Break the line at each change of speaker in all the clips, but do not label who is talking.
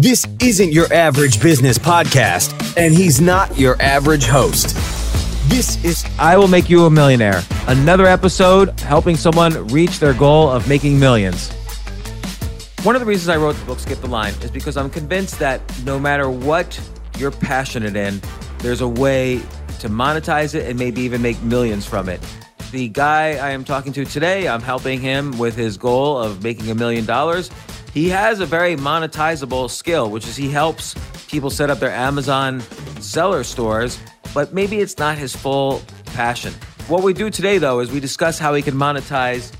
This isn't your average business podcast, and he's not your average host. This is
I Will Make You a Millionaire, another episode helping someone reach their goal of making millions. One of the reasons I wrote the book Skip the Line is because I'm convinced that no matter what you're passionate in, there's a way to monetize it and maybe even make millions from it. The guy I am talking to today, I'm helping him with his goal of making a million dollars. He has a very monetizable skill, which is he helps people set up their Amazon seller stores, but maybe it's not his full passion. What we do today, though, is we discuss how he can monetize,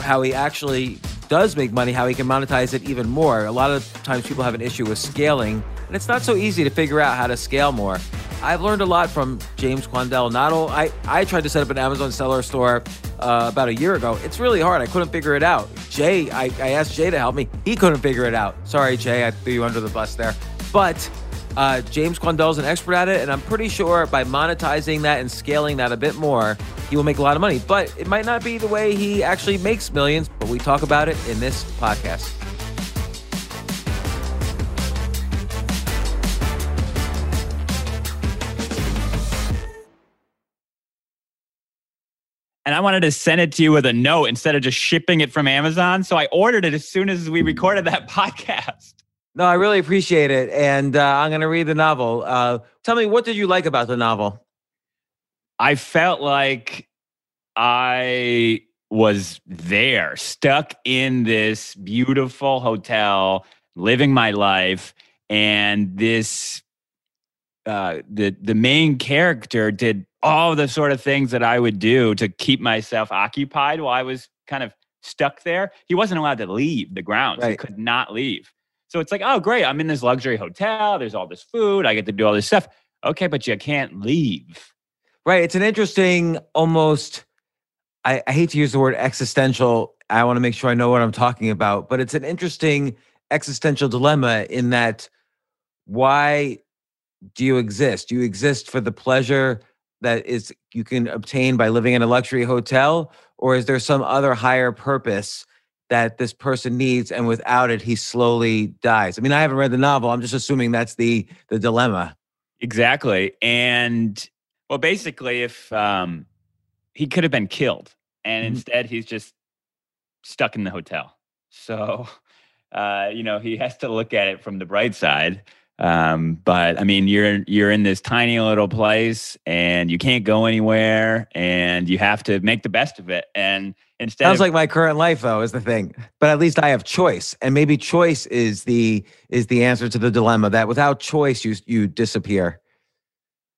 how he actually does make money, how he can monetize it even more. A lot of times people have an issue with scaling, and it's not so easy to figure out how to scale more. I've learned a lot from James Quandahl. Not all, I, I tried to set up an Amazon seller store uh, about a year ago. It's really hard. I couldn't figure it out. Jay, I, I asked Jay to help me. He couldn't figure it out. Sorry, Jay, I threw you under the bus there. But uh, James Quandahl's an expert at it, and I'm pretty sure by monetizing that and scaling that a bit more, he will make a lot of money. But it might not be the way he actually makes millions, but we talk about it in this podcast.
And I wanted to send it to you with a note instead of just shipping it from Amazon. So I ordered it as soon as we recorded that podcast.
No, I really appreciate it. And uh, I'm going to read the novel. Uh, tell me, what did you like about the novel?
I felt like I was there, stuck in this beautiful hotel, living my life. And this, uh, the, the main character did all the sort of things that I would do to keep myself occupied while I was kind of stuck there. He wasn't allowed to leave the grounds. Right. He could not leave. So it's like, oh, great. I'm in this luxury hotel. There's all this food. I get to do all this stuff. Okay, but you can't leave.
Right. It's an interesting, almost, I, I hate to use the word existential. I want to make sure I know what I'm talking about, but it's an interesting existential dilemma in that why do you exist? Do you exist for the pleasure that is you can obtain by living in a luxury hotel? Or is there some other higher purpose that this person needs and without it he slowly dies? I mean i haven't read the novel. I'm just assuming that's the the dilemma.
Exactly. And well basically if um he could have been killed and mm-hmm. instead he's just stuck in the hotel. So uh you know he has to look at it from the bright side um, but I mean, you're you're in this tiny little place, and you can't go anywhere, and you have to make the best of it. And instead,
sounds
of,
like my current life, though, is the thing. But at least I have choice, and maybe choice is the is the answer to the dilemma. That without choice, you you disappear.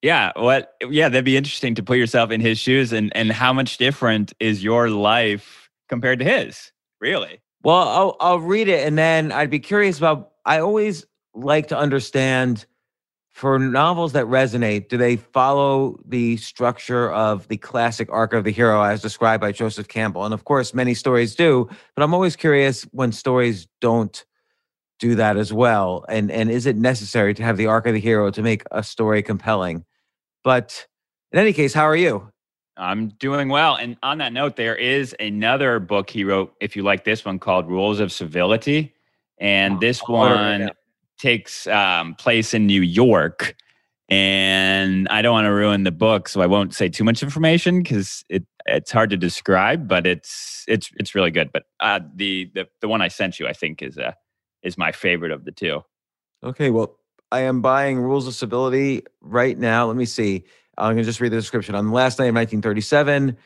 Yeah, what? Yeah, that'd be interesting to put yourself in his shoes, and and how much different is your life compared to his? Really?
Well, I'll I'll read it, and then I'd be curious about. I always like to understand for novels that resonate, do they follow the structure of the classic arc of the hero as described by Joseph Campbell? And of course, many stories do, but I'm always curious when stories don't do that as well. And and is it necessary to have the arc of the hero to make a story compelling? But in any case, how are you?
I'm doing well. And on that note, there is another book he wrote, if you like this one, called Rules of Civility. And oh, this one takes um, place in New York. and I don't want to ruin the book, so I won't say too much information because it it's hard to describe, but it's it's it's really good. But uh, the the the one I sent you, I think, is uh is my favorite of the two.
Okay, well, I am buying Rules of Civility right now. Let me see. I'm to just read the description. On the last night of 1937,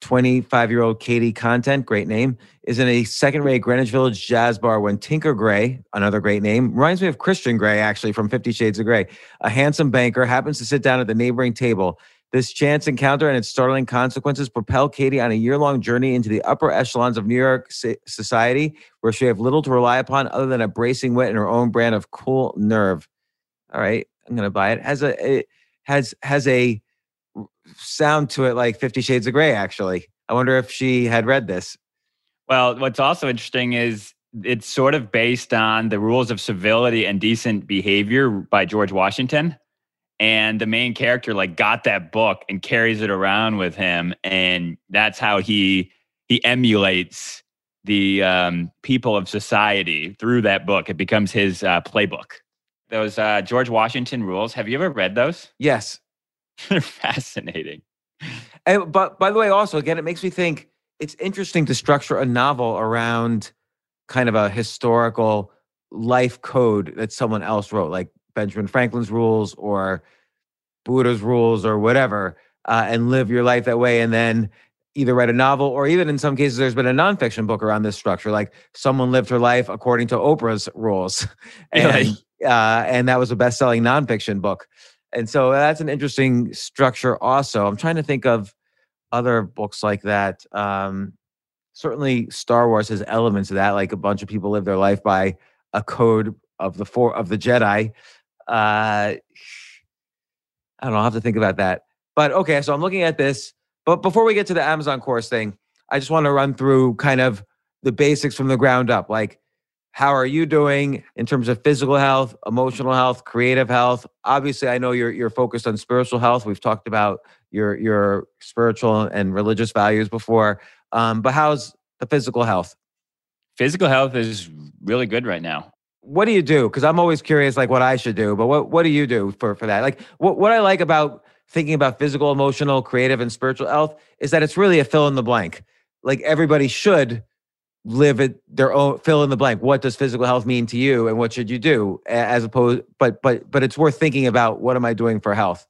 25 year old Katey Kontent, great name, is in a second rate Greenwich Village jazz bar when Tinker Grey, another great name, reminds me of Christian Grey, actually, from Fifty Shades of Grey, a handsome banker, happens to sit down at the neighboring table. This chance encounter and its startling consequences propel Katie on a year long journey into the upper echelons of New York society, where she have little to rely upon other than a bracing wit and her own brand of cool nerve. All right, I'm going to buy it. Has a it has has a sound to it like Fifty Shades of Grey. Actually, I wonder if she had read this.
Well, what's also interesting is it's sort of based on the rules of civility and decent behavior by George Washington. And the main character like got that book and carries it around with him, and that's how he he emulates the um, people of society through that book. It becomes his uh, playbook. Those uh, George Washington rules. Have you ever read those?
Yes.
They're fascinating.
And, but by the way, also again, it makes me think it's interesting to structure a novel around kind of a historical life code that someone else wrote, like Benjamin Franklin's rules or Buddha's rules or whatever, uh, and live your life that way. And then either write a novel or even in some cases, there's been a nonfiction book around this structure, like someone lived her life according to Oprah's rules. and, uh, and that was a best selling nonfiction book. And so that's an interesting structure, also. I'm trying to think of other books like that. Um, certainly, Star Wars has elements of that, like a bunch of people live their life by a code of the four of the Jedi. Uh, I don't know. I'll have to think about that. But okay, so I'm looking at this. But before we get to the Amazon course thing, I just want to run through kind of the basics from the ground up. Like, how are you doing in terms of physical health, emotional health, creative health? Obviously, I know you're you're focused on spiritual health. We've talked about your your spiritual and religious values before. Um, but how's the physical health?
Physical health is really good right now.
What do you do? Because I'm always curious, like what I should do. But what what do you do for for that? Like what what I like about thinking about physical, emotional, creative, and spiritual health is that it's really a fill in the blank. Like everybody should live it their own fill in the blank. What does physical health mean to you and what should you do? As opposed but but but it's worth thinking about what am i doing for health?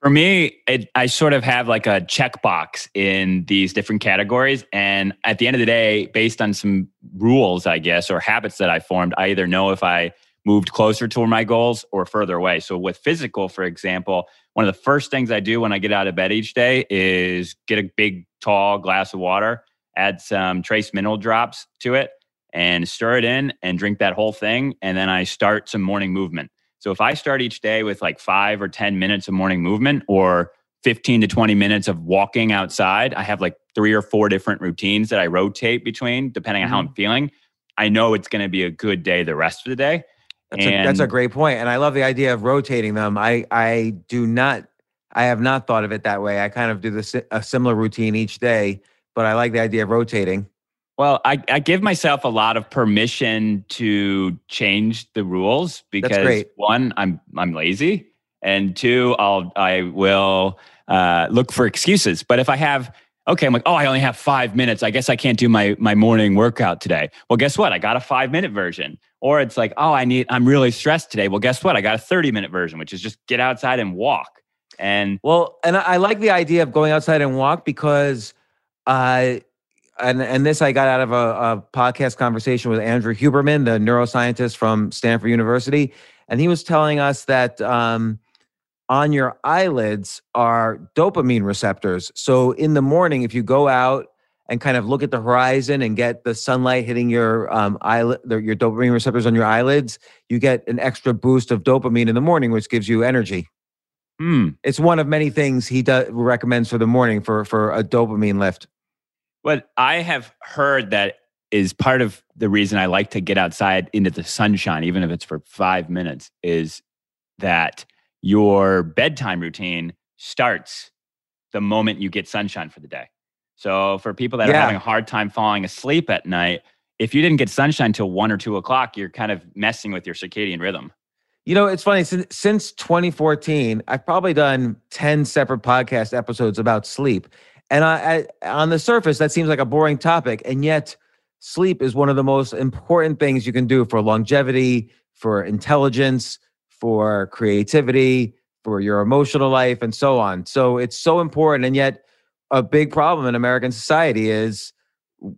For me it, i sort of have like a checkbox in these different categories and at the end of the day based on some rules i guess or habits that i formed i either know if i moved closer to my goals or further away. So with physical for example one of the first things i do when i get out of bed each day is get a big tall glass of water add some trace mineral drops to it and stir it in and drink that whole thing. And then I start some morning movement. So if I start each day with like five or 10 minutes of morning movement or 15 to 20 minutes of walking outside, I have like three or four different routines that I rotate between depending on mm-hmm. how I'm mm-hmm. feeling. I know it's going to be a good day the rest of the day.
That's, and, a, that's a great point. And I love the idea of rotating them. I, I do not, I have not thought of it that way. I kind of do this, a similar routine each day but I like the idea of rotating.
Well, I, I give myself a lot of permission to change the rules because one, I'm I'm lazy, and two, I'll I will uh, look for excuses. But if I have okay, I'm like, oh, I only have five minutes. I guess I can't do my my morning workout today. Well, guess what? I got a five minute version. Or it's like, oh, I need I'm really stressed today. Well, guess what? I got a 30 minute version, which is just get outside and walk. And
well, and I like the idea of going outside and walk because uh, and and this I got out of a, a, podcast conversation with Andrew Huberman, the neuroscientist from Stanford University, and he was telling us that um, on your eyelids are dopamine receptors. So in the morning, if you go out and kind of look at the horizon and get the sunlight hitting your um, eyelid, your dopamine receptors on your eyelids, you get an extra boost of dopamine in the morning, which gives you energy.
Hmm.
It's one of many things he does recommends for the morning for for a dopamine lift.
What I have heard that is part of the reason I like to get outside into the sunshine, even if it's for five minutes, is that your bedtime routine starts the moment you get sunshine for the day. So for people that yeah. are having a hard time falling asleep at night, if you didn't get sunshine till one or two o'clock, you're kind of messing with your circadian rhythm.
You know, it's funny since since 2014, I've probably done 10 separate podcast episodes about sleep. And I, I on the surface that seems like a boring topic and yet sleep is one of the most important things you can do for longevity, for intelligence, for creativity, for your emotional life and so on. So it's so important and yet a big problem in American society is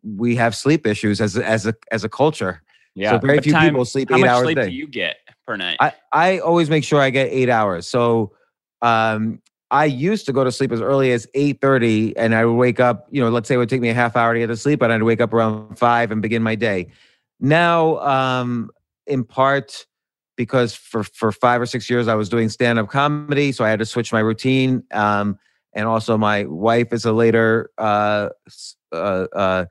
we have sleep issues as a, as a as a culture.
Yeah.
So very few
time-
people sleep
How
8
much
hours
sleep
a day.
do you get per night?
I, I always make sure I get eight hours. So um, I used to go to sleep as early as eight thirty, and I would wake up. You know, let's say it would take me a half hour to get to sleep, and I'd wake up around five and begin my day. Now, um, in part because for for five or six years I was doing stand up comedy, so I had to switch my routine. Um, and also, my wife is a later uh, uh, uh,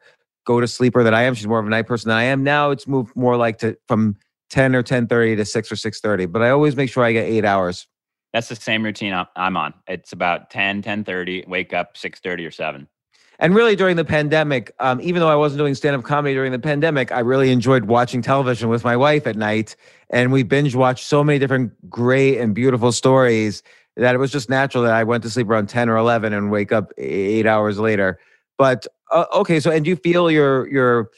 go to sleeper than I am. She's more of a night person than I am. Now it's moved more like to from 10 or 10.30 to 6 or 6.30 but i always make sure i get eight hours
That's the same routine I'm- on. It's about 10, 10.30, wake up 6.30 or 7.
and really during the pandemic um, even though i wasn't doing stand-up comedy during the pandemic i really enjoyed watching television with my wife at night and we binge watched so many different great and beautiful stories that it was just natural that i went to sleep around 10 or 11 and wake up eight hours later but uh, okay so and do you feel your your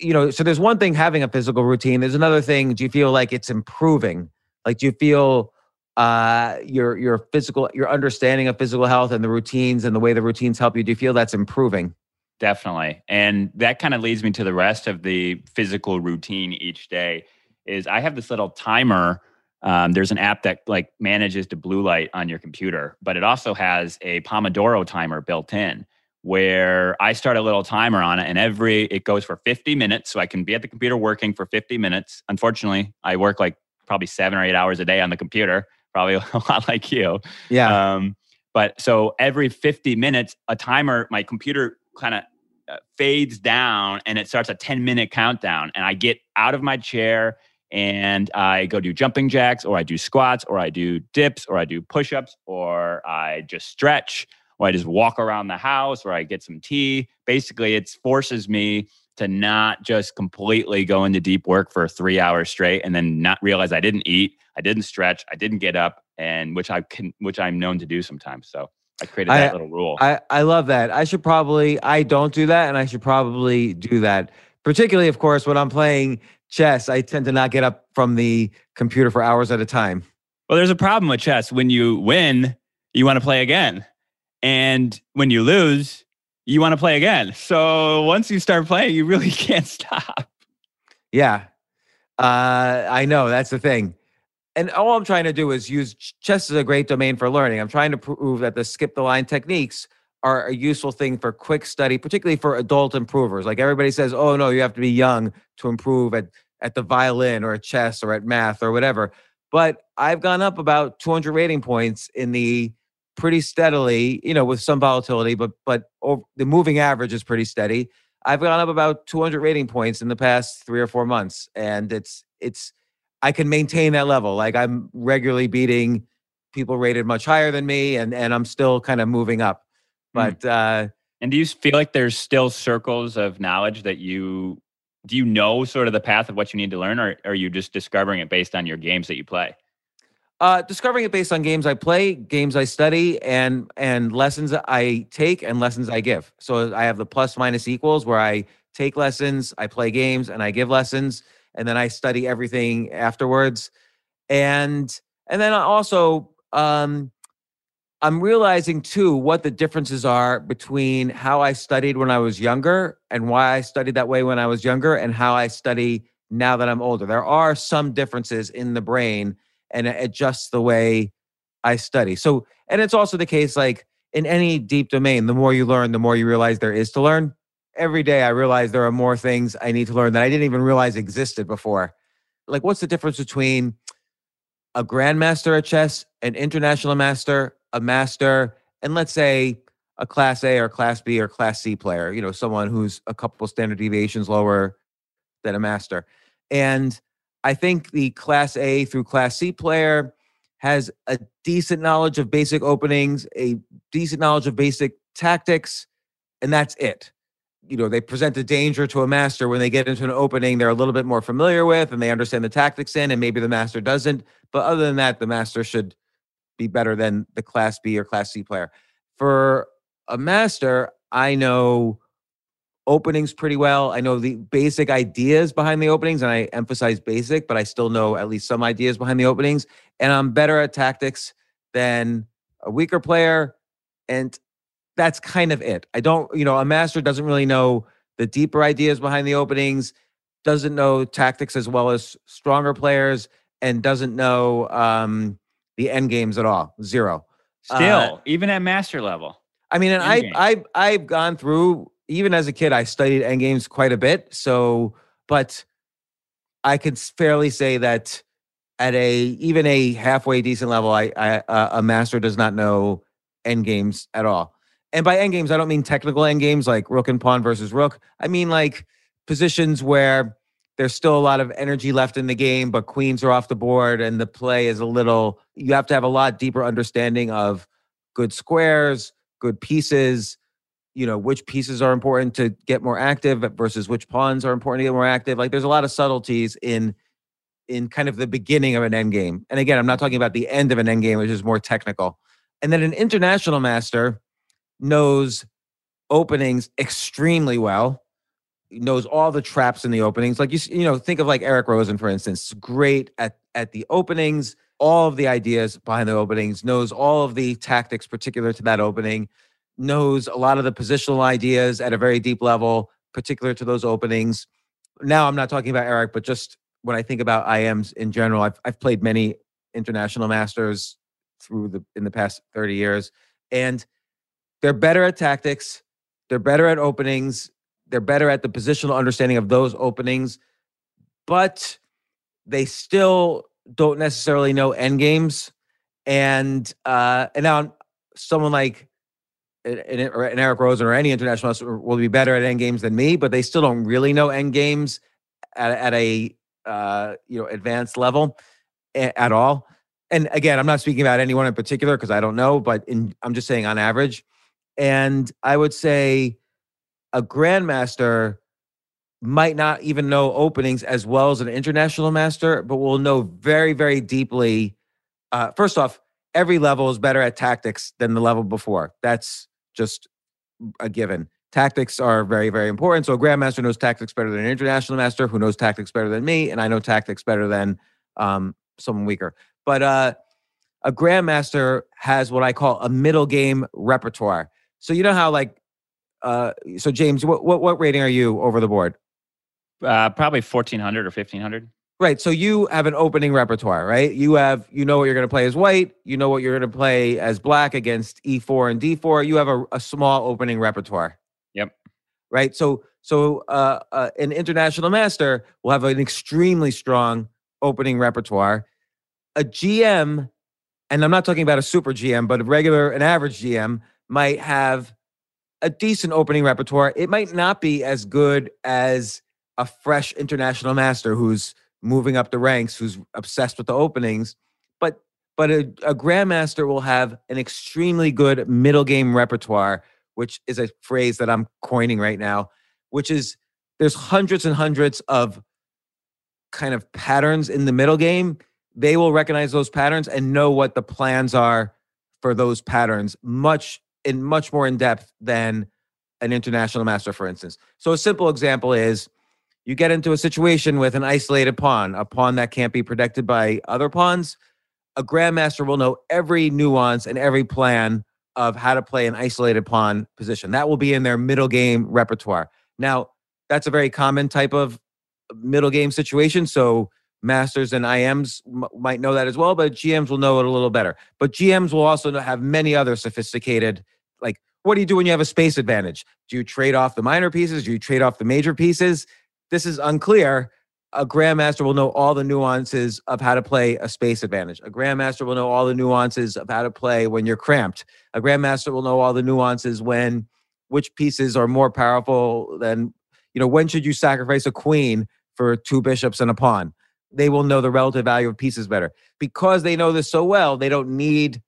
you know so there's one thing having a physical routine there's another thing do you feel like it's improving like do you feel uh your your physical your understanding of physical health and the routines and the way the routines help you do you feel that's improving
Definitely. And that kind of leads me to the rest of the physical routine each day is I have this little timer. Um, there's an app that like manages the blue light on your computer, but it also has a Pomodoro timer built in where I start a little timer on it and every it goes for 50 minutes. So I can be at the computer working for 50 minutes. Unfortunately, I work like probably seven or eight hours a day on the computer, probably a lot like you.
yeah
Um, but so every 50 minutes, a timer, my computer kind of uh, fades down and it starts a 10 minute countdown. And I get out of my chair and I go do jumping jacks or I do squats or I do dips or I do push ups or I just stretch or I just walk around the house or I get some tea. Basically, it forces me to not just completely go into deep work for three hours straight and then not realize I didn't eat, I didn't stretch, I didn't get up, and which I can, which I'm known to do sometimes. So I created that
I-
little rule.
I, I love that. I should probably, I don't do that, and I should probably do that. Particularly, of course, when I'm playing chess, I tend to not get up from the computer for hours at a time.
Well, there's a problem with chess. When you win, you want to play again. And when you lose, you want to play again. So once you start playing, you really can't stop.
Yeah. Uh, I know that's the thing. And all I'm trying to do is use chess is a great domain for learning. I'm trying to prove that the skip the line techniques are a useful thing for quick study, particularly for adult improvers. Like everybody says, oh no, you have to be young to improve at at the violin or at chess or at math or whatever. But I've gone up about 200 rating points in the pretty steadily, you know, with some volatility, but but ov- the moving average is pretty steady. I've gone up about 200 rating points in the past three or four months, and it's it's I can maintain that level. Like I'm regularly beating people rated much higher than me, and and I'm still kind of moving up.
Hmm.
But uh,
And do you feel like there's still circles of knowledge that you do you know sort of the path of what you need to learn, or are you just discovering it based on your games that you play?
Uh, discovering it based on games I play, games I study, and and lessons I take and lessons I give. So I have the plus minus equals where I take lessons, I play games, and I give lessons, and then I study everything afterwards. And and then I also um, I'm realizing too what the differences are between how I studied when I was younger and why I studied that way when I was younger and how I study now that I'm older. There are some differences in the brain and it adjusts the way I study. So, and it's also the case like in any deep domain, the more you learn, the more you realize there is to learn. Every day I realize there are more things I need to learn that I didn't even realize existed before. Like, what's the difference between a grandmaster at chess, an international master, a master, and let's say a class A or class B or class C player, you know, someone who's a couple standard deviations lower than a master. And I think the class A through class C player has a decent knowledge of basic openings, a decent knowledge of basic tactics, and that's it. you know they present a danger to a master when they get into an opening they're a little bit more familiar with and they understand the tactics in and maybe the master doesn't but other than that the master should be better than the class b or class c player for a master i know openings pretty well i know the basic ideas behind the openings and i emphasize basic but i still know at least some ideas behind the openings and i'm better at tactics than a weaker player and that's kind of it. I don't, you know, a master doesn't really know the deeper ideas behind the openings, doesn't know tactics as well as stronger players, and doesn't know um, the end games at all. Zero.
Still, uh, even at master level.
I mean, and I, I, I've gone through even as a kid. I studied end games quite a bit. So, but I could fairly say that at a even a halfway decent level, I, I a master does not know end games at all and by end games, I don't mean technical end games like rook and pawn versus rook. I mean like positions where there's still a lot of energy left in the game, but queens are off the board and the play is a little, you have to have a lot deeper understanding of good squares, good pieces, you know, which pieces are important to get more active versus which pawns are important to get more active. Like there's a lot of subtleties in in kind of the beginning of an end game. And again, I'm not talking about the end of an end game, which is more technical. And then an international master, knows openings extremely well knows all the traps in the openings like you you know think of like Eric Rosen for instance great at at the openings all of the ideas behind the openings knows all of the tactics particular to that opening knows a lot of the positional ideas at a very deep level particular to those openings now I'm not talking about Eric but just when I think about IMs in general I've I've played many international masters through the in the past 30 years and they're better at tactics. They're better at openings. They're better at the positional understanding of those openings, but they still don't necessarily know end games. And uh, and now someone like an, an Eric Rosen or any international will be better at end games than me, but they still don't really know end games at, at a uh, you know advanced level at all. And again, I'm not speaking about anyone in particular because I don't know, but in, I'm just saying on average, and I would say a grandmaster might not even know openings as well as an international master, but will know very, very deeply. Uh, first off, every level is better at tactics than the level before. That's just a given. Tactics are very, very important. So a grandmaster knows tactics better than an international master, who knows tactics better than me, and I know tactics better than um, someone weaker. But uh, a grandmaster has what I call a middle game repertoire. So you know how like uh so James, what what, what rating are you over the board?
Uh probably 1400 or 1500.
Right. So you have an opening repertoire, right? You have you know what you're going to play as white, you know what you're going to play as black against e4 and d4. You have a, a small opening repertoire.
Yep.
Right? So so uh, uh an international master will have an extremely strong opening repertoire. A GM and I'm not talking about a super GM, but a regular, an average GM might have a decent opening repertoire. It might not be as good as a fresh international master who's moving up the ranks, who's obsessed with the openings, but but a, a grandmaster will have an extremely good middle game repertoire, which is a phrase that I'm coining right now, which is there's hundreds and hundreds of kind of patterns in the middle game. They will recognize those patterns and know what the plans are for those patterns much in much more in depth than an international master, for instance. So a simple example is you get into a situation with an isolated pawn, a pawn that can't be protected by other pawns. A grandmaster will know every nuance and every plan of how to play an isolated pawn position. That will be in their middle game repertoire. Now, that's a very common type of middle game situation. So masters and IMs m- might know that as well, but GMs will know it a little better. But GMs will also have many other sophisticated, like, what do you do when you have a space advantage? Do you trade off the minor pieces? Do you trade off the major pieces? This is unclear. A grandmaster will know all the nuances of how to play a space advantage. A grandmaster will know all the nuances of how to play when you're cramped. A grandmaster will know all the nuances when which pieces are more powerful than, you know, when should you sacrifice a queen for two bishops and a pawn? they will know the relative value of pieces better. Because they know this so well, they don't need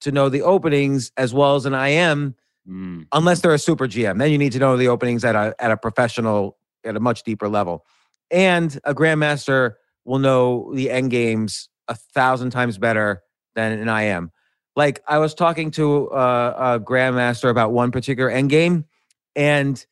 to know the openings as well as an IM.
Mm.
unless they're a super GM. Then you need to know the openings at a at a professional at a much deeper level. And a grandmaster will know the end games a thousand times better than an IM. Like I was talking to uh, a grandmaster about one particular end game, and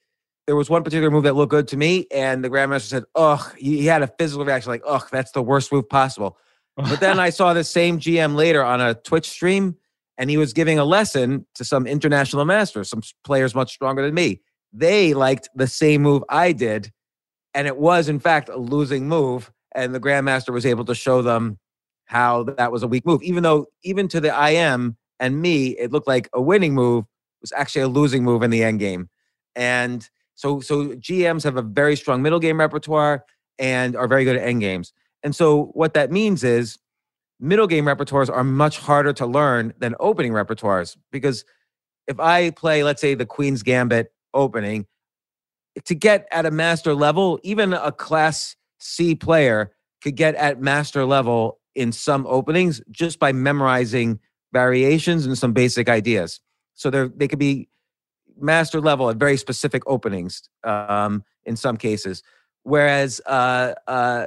there was one particular move that looked good to me, and the grandmaster said, "Ugh," he had a physical reaction like, "Ugh, that's the worst move possible." But then I saw the same GM later on a Twitch stream, and he was giving a lesson to some international masters, some players much stronger than me. They liked the same move I did, and it was in fact a losing move. And the grandmaster was able to show them how that was a weak move, even though even to the IM and me, it looked like a winning move was actually a losing move in the end game. And so, so GMs have a very strong middle game repertoire and are very good at end games. And so, what that means is middle game repertoires are much harder to learn than opening repertoires because if I play, let's say, the Queen's Gambit opening, to get at a master level, even a class C player could get at master level in some openings just by memorizing variations and some basic ideas. So they they could be master level at very specific openings um, in some cases. Whereas, uh, uh,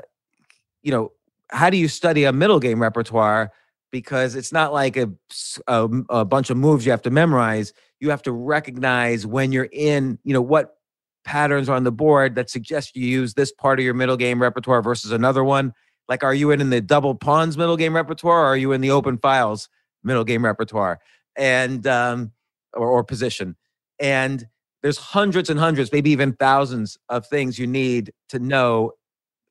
you know, how do you study a middle game repertoire? Because it's not like a a bunch of moves you have to memorize. You have to recognize when you're in, you know, what patterns are on the board that suggest you use this part of your middle game repertoire versus another one. Like, are you in the double pawns middle game repertoire or are you in the open files middle game repertoire? And, um, or, or position. And there's hundreds and hundreds, maybe even thousands of things you need to know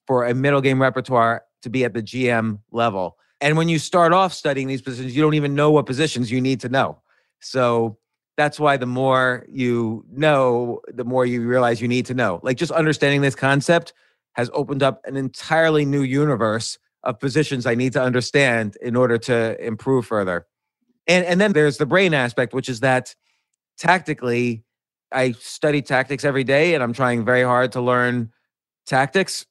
for a middle game repertoire to be at the GM level. And when you start off studying these positions, you don't even know what positions you need to know. So that's why the more you know, the more you realize you need to know. Like just understanding this concept has opened up an entirely new universe of positions I need to understand in order to improve further. And and then there's the brain aspect, which is that tactically, I study tactics every day and I'm trying very hard to learn tactics.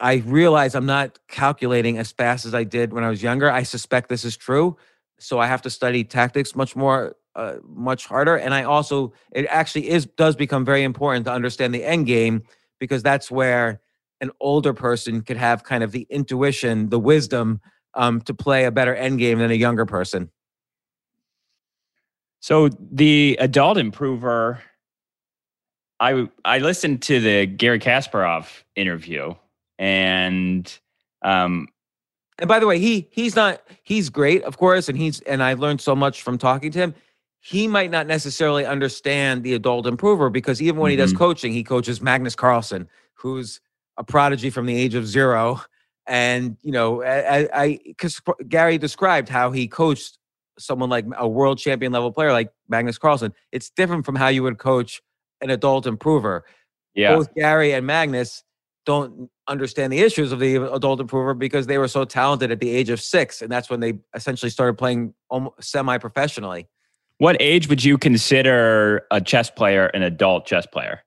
I realize I'm not calculating as fast as I did when I was younger. I suspect this is true. So I have to study tactics much more, uh, much harder. And I also, it actually is, does become very important to understand the end game because that's where an older person could have kind of the intuition, the wisdom um, to play a better end game than a younger person.
So the adult improver, I I listened to the Gary Kasparov interview, and um,
And by the way, he he's not he's great, of course, and he's and I learned so much from talking to him. He might not necessarily understand the adult improver because even when he does
Mhm.
coaching, he coaches Magnus Carlsen, who's a prodigy from the age of zero. And you know, I because Gary described how he coached someone like a world champion level player like Magnus Carlsen. It's different from how you would coach an adult improver
yeah,
both Gary and Magnus don't understand the issues of the adult improver because they were so talented at the age of six, and that's when they essentially started playing semi professionally.
what age would you consider a chess player an adult chess player?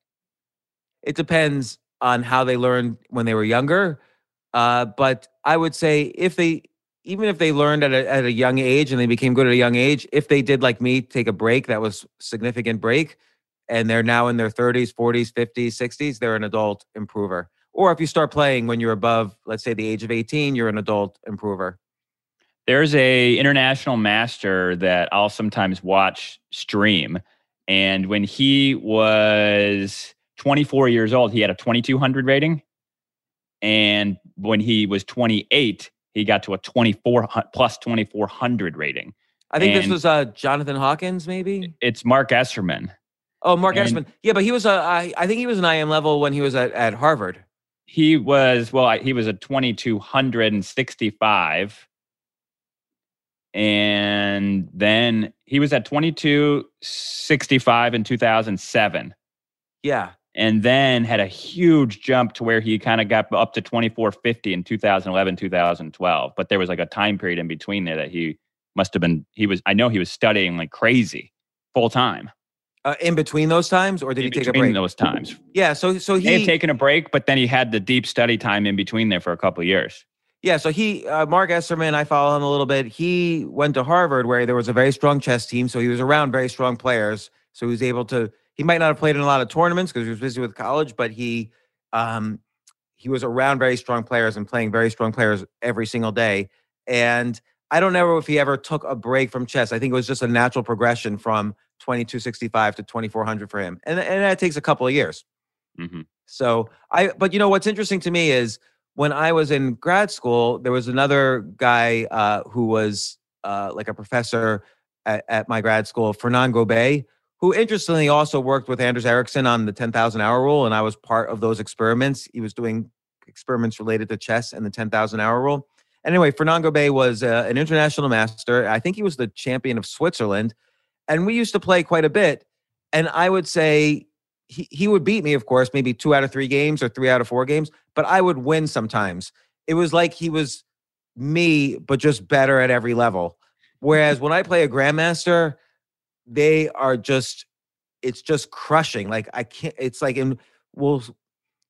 It depends on how they learned when they were younger, uh, but I would say if they even if they learned at a, at a young age and they became good at a young age, if they did like me, take a break that was significant break, and they're now in their 30s, 40s, 50s, 60s, they're an adult improver. Or if you start playing when you're above, let's say the age of 18, you're an adult improver.
There's a international master that I'll sometimes watch stream, and when he was 24 years old, he had a 2200 rating, and when he was 28, he got to a 24 plus 2400 rating.
I think this was uh, Jonathan Hawkins, maybe.
It's Marc Esserman.
Oh, Marc
and-
Esserman. Yeah, but he was a. I, I think he was an IM level when he was at, at Harvard.
He was well, he was a 2265 and then he was at 2265 in 2007
Yeah,
and then had a huge jump to where he kind of got up to 2450 in 2011 2012 but there was like a time period in between there that he must have been he was i know he was studying like crazy full time
uh, in between those times, or did
in
he take a
between
break?
those times
Yeah, so so
he had taken a break but then he had the deep study time in between there for a couple of years
yeah so he uh, Marc Esserman. I follow him a little bit. He went to Harvard where there was a very strong chess team, so he was around very strong players. So he was able to. He might not have played in a lot of tournaments because he was busy with college, but he um, he was around very strong players and playing very strong players every single day. And I don't know if he ever took a break from chess. I think it was just a natural progression from 2265 to 2400 for him. And, and that takes a couple of years.
Mm-hmm.
So I, but you know, what's interesting to me is when I was in grad school, there was another guy uh, who was uh, like a professor at, at, my grad school, Fernand Gobet, who interestingly also worked with Anders Ericsson on the 10,000 hour rule. And I was part of those experiments. He was doing experiments related to chess and the 10,000 hour rule. Anyway, Fernand Gobet was uh, an international master. I think he was the champion of Switzerland. And we used to play quite a bit. And I would say he, he would beat me, of course, maybe two out of three games or three out of four games, but I would win sometimes. It was like he was me, but just better at every level. Whereas when I play a grandmaster, they are just, it's just crushing. Like I can't, it's like in, well,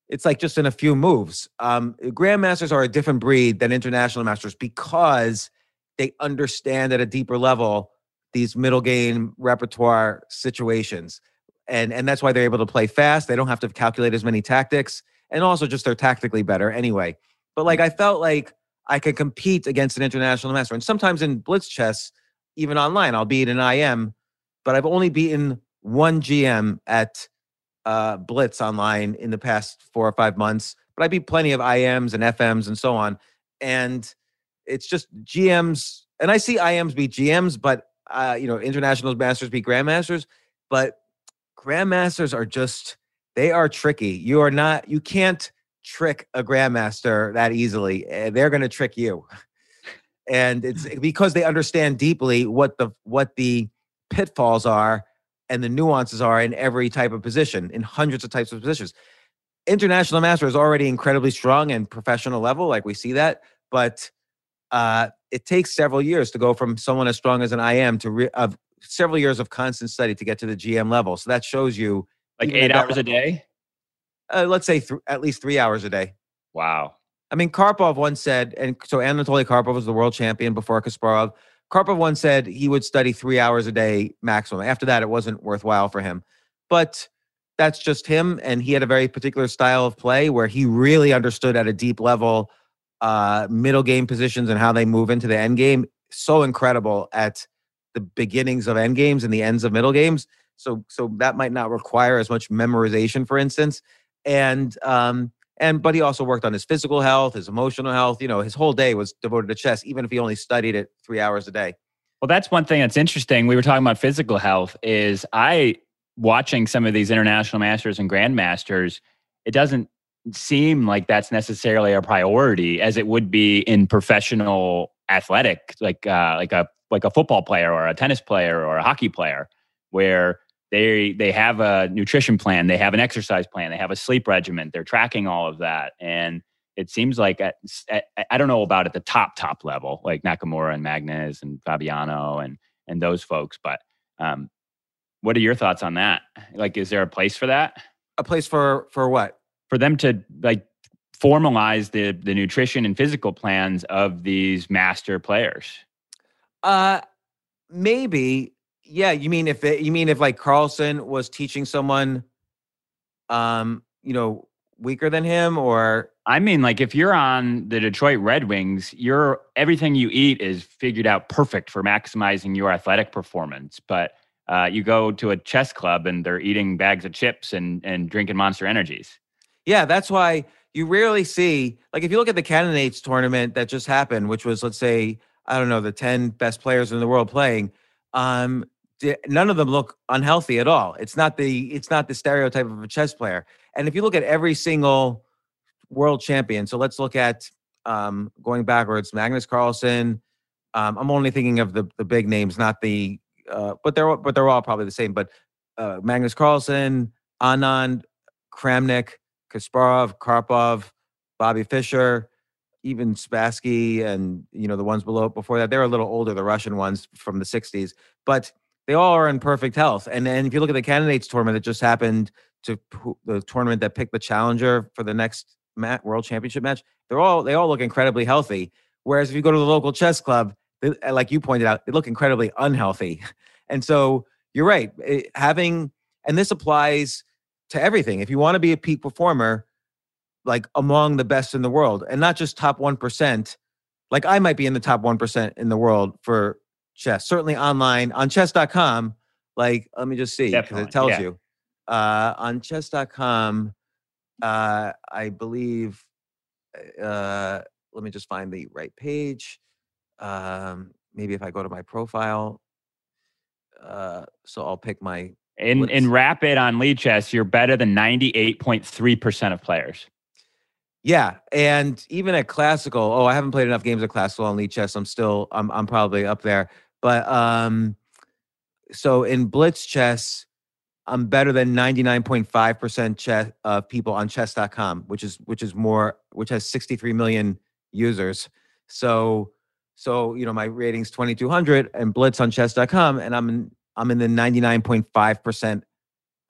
it's like just in a few moves. Um, grandmasters are a different breed than international masters because they understand at a deeper level these middle game repertoire situations and and that's why they're able to play fast. They don't have to calculate as many tactics, and also just they're tactically better anyway. But like I felt like I could compete against an international master, and sometimes in blitz chess, even online, I'll beat an IM, but I've only beaten one GM at uh, blitz online in the past four or five months. But I beat plenty of IMs and FMs and so on, and it's just GMs, and I see IMs beat GMs, but uh, you know international masters beat grandmasters, but grandmasters are just they are tricky. You are not you can't trick a grandmaster that easily. Eh, they're going to trick you. And it's because they understand deeply what the what the pitfalls are and the nuances are in every type of position, in hundreds of types of positions. International master is already incredibly strong and professional level, like we see that, but uh, it takes several years to go from someone as strong as an IM to re- of several years of constant study to get to the GM level. So that shows you
like eight hours a day.
Uh, let's say th- at least three hours a day.
Wow.
I mean, Karpov once said, and so Anatoly Karpov was the world champion before Kasparov. Karpov once said he would study three hours a day maximum. After that, it wasn't worthwhile for him. But that's just him. And he had a very particular style of play where he really understood at a deep level uh, middle game positions and how they move into the end game. So incredible at the beginnings of end games and the ends of middle games. So so that might not require as much memorization, for instance. And um and but he also worked on his physical health, his emotional health. You know, his whole day was devoted to chess, even if he only studied it three hours a day.
Well, that's one thing that's interesting. We were talking about physical health. Is I watching some of these international masters and grandmasters, it doesn't seem like that's necessarily a priority as it would be in professional athletic, like uh, like a like a football player or a tennis player or a hockey player where they they have a nutrition plan, they have an exercise plan, they have a sleep regimen, they're tracking all of that and it seems like at, at, I don't know about at the top top level like Nakamura and Magnus and Fabiano and and those folks but um what are your thoughts on that? Like is there a place for that?
A place for for what?
For them to like formalize the the nutrition and physical plans of these master players.
Uh, maybe. Yeah, you mean if it, you mean if like Carlsen was teaching someone, um, you know, weaker than him, or
I mean, like if you're on the Detroit Red Wings, your everything you eat is figured out perfect for maximizing your athletic performance. But uh, you go to a chess club and they're eating bags of chips and and drinking Monster Energies.
Yeah, that's why you rarely see like if you look at the candidates tournament that just happened, which was let's say I don't know, the 10 best players in the world playing, um, none of them look unhealthy at all. It's not the it's not the stereotype of a chess player. And if you look at every single world champion, so let's look at um, going backwards, Magnus Carlsen. Um, I'm only thinking of the the big names, not the uh, but they're but they're all probably the same. But uh, Magnus Carlsen, Anand, Kramnik, Kasparov, Karpov, Bobby Fischer, even Spassky and you know the ones below before that, they're a little older, the Russian ones from the 60s, but they all are in perfect health. And then if you look at the candidates tournament that just happened to the tournament that picked the challenger for the next mat, world championship match, they're all they all look incredibly healthy. Whereas if you go to the local chess club, they, uh, like you pointed out, they look incredibly unhealthy. And so you're right. It- having and this applies to everything. If you want to be a peak performer, like among the best in the world, and not just top one percent, like I might be in the top one percent in the world for chess. Certainly online on chess.com. Like, let me just see because it tells
yeah.
you uh, on chess.com. Uh, I believe. Uh, let me just find the right page. Um, maybe if I go to my profile. Uh, so I'll pick my
In in rapid on Lichess, you're better than 98.3% of players.
Yeah, and even at classical, oh, I haven't played enough games of classical on Lichess. I'm still, I'm, I'm probably up there. But um, so in blitz chess, I'm better than 99.5 percent chess of people on chess.com, which is which is more, which has 63 million users. So, so you know, my rating's 2200 and blitz on chess.com, and I'm in, I'm in the 99.5 percent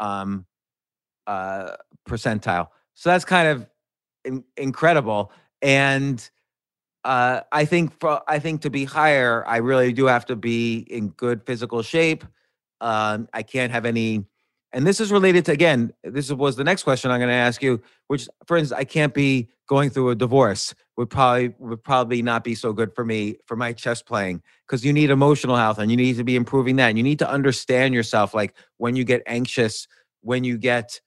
um uh percentile. So that's kind of in, incredible. And uh, I think for I think to be higher, I really do have to be in good physical shape. Um, I can't have any, and this is related to again. This was the next question I'm going to ask you. Which, for instance, I can't be going through a divorce. Would probably would probably not be so good for me for my chess playing because you need emotional health and you need to be improving that. And you need to understand yourself, like when you get anxious, when you get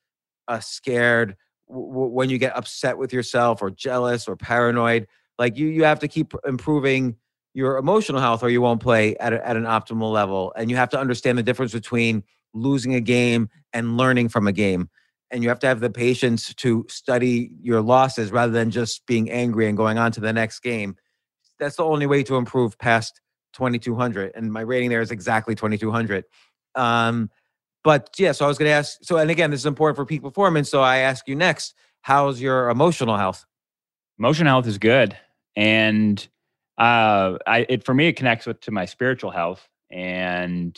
uh, scared, w- when you get upset with yourself or jealous or paranoid like you you have to keep improving your emotional health or you won't play at, a, at an optimal level and you have to understand the difference between losing a game and learning from a game and you have to have the patience to study your losses rather than just being angry and going on to the next game that's the only way to improve past 2200 and my rating there is exactly 2200 um but yeah so i was going to ask so and again this is important for peak performance so i ask you next how's your emotional health
Emotional health is good. And uh, I, it, for me, it connects with to my spiritual health. And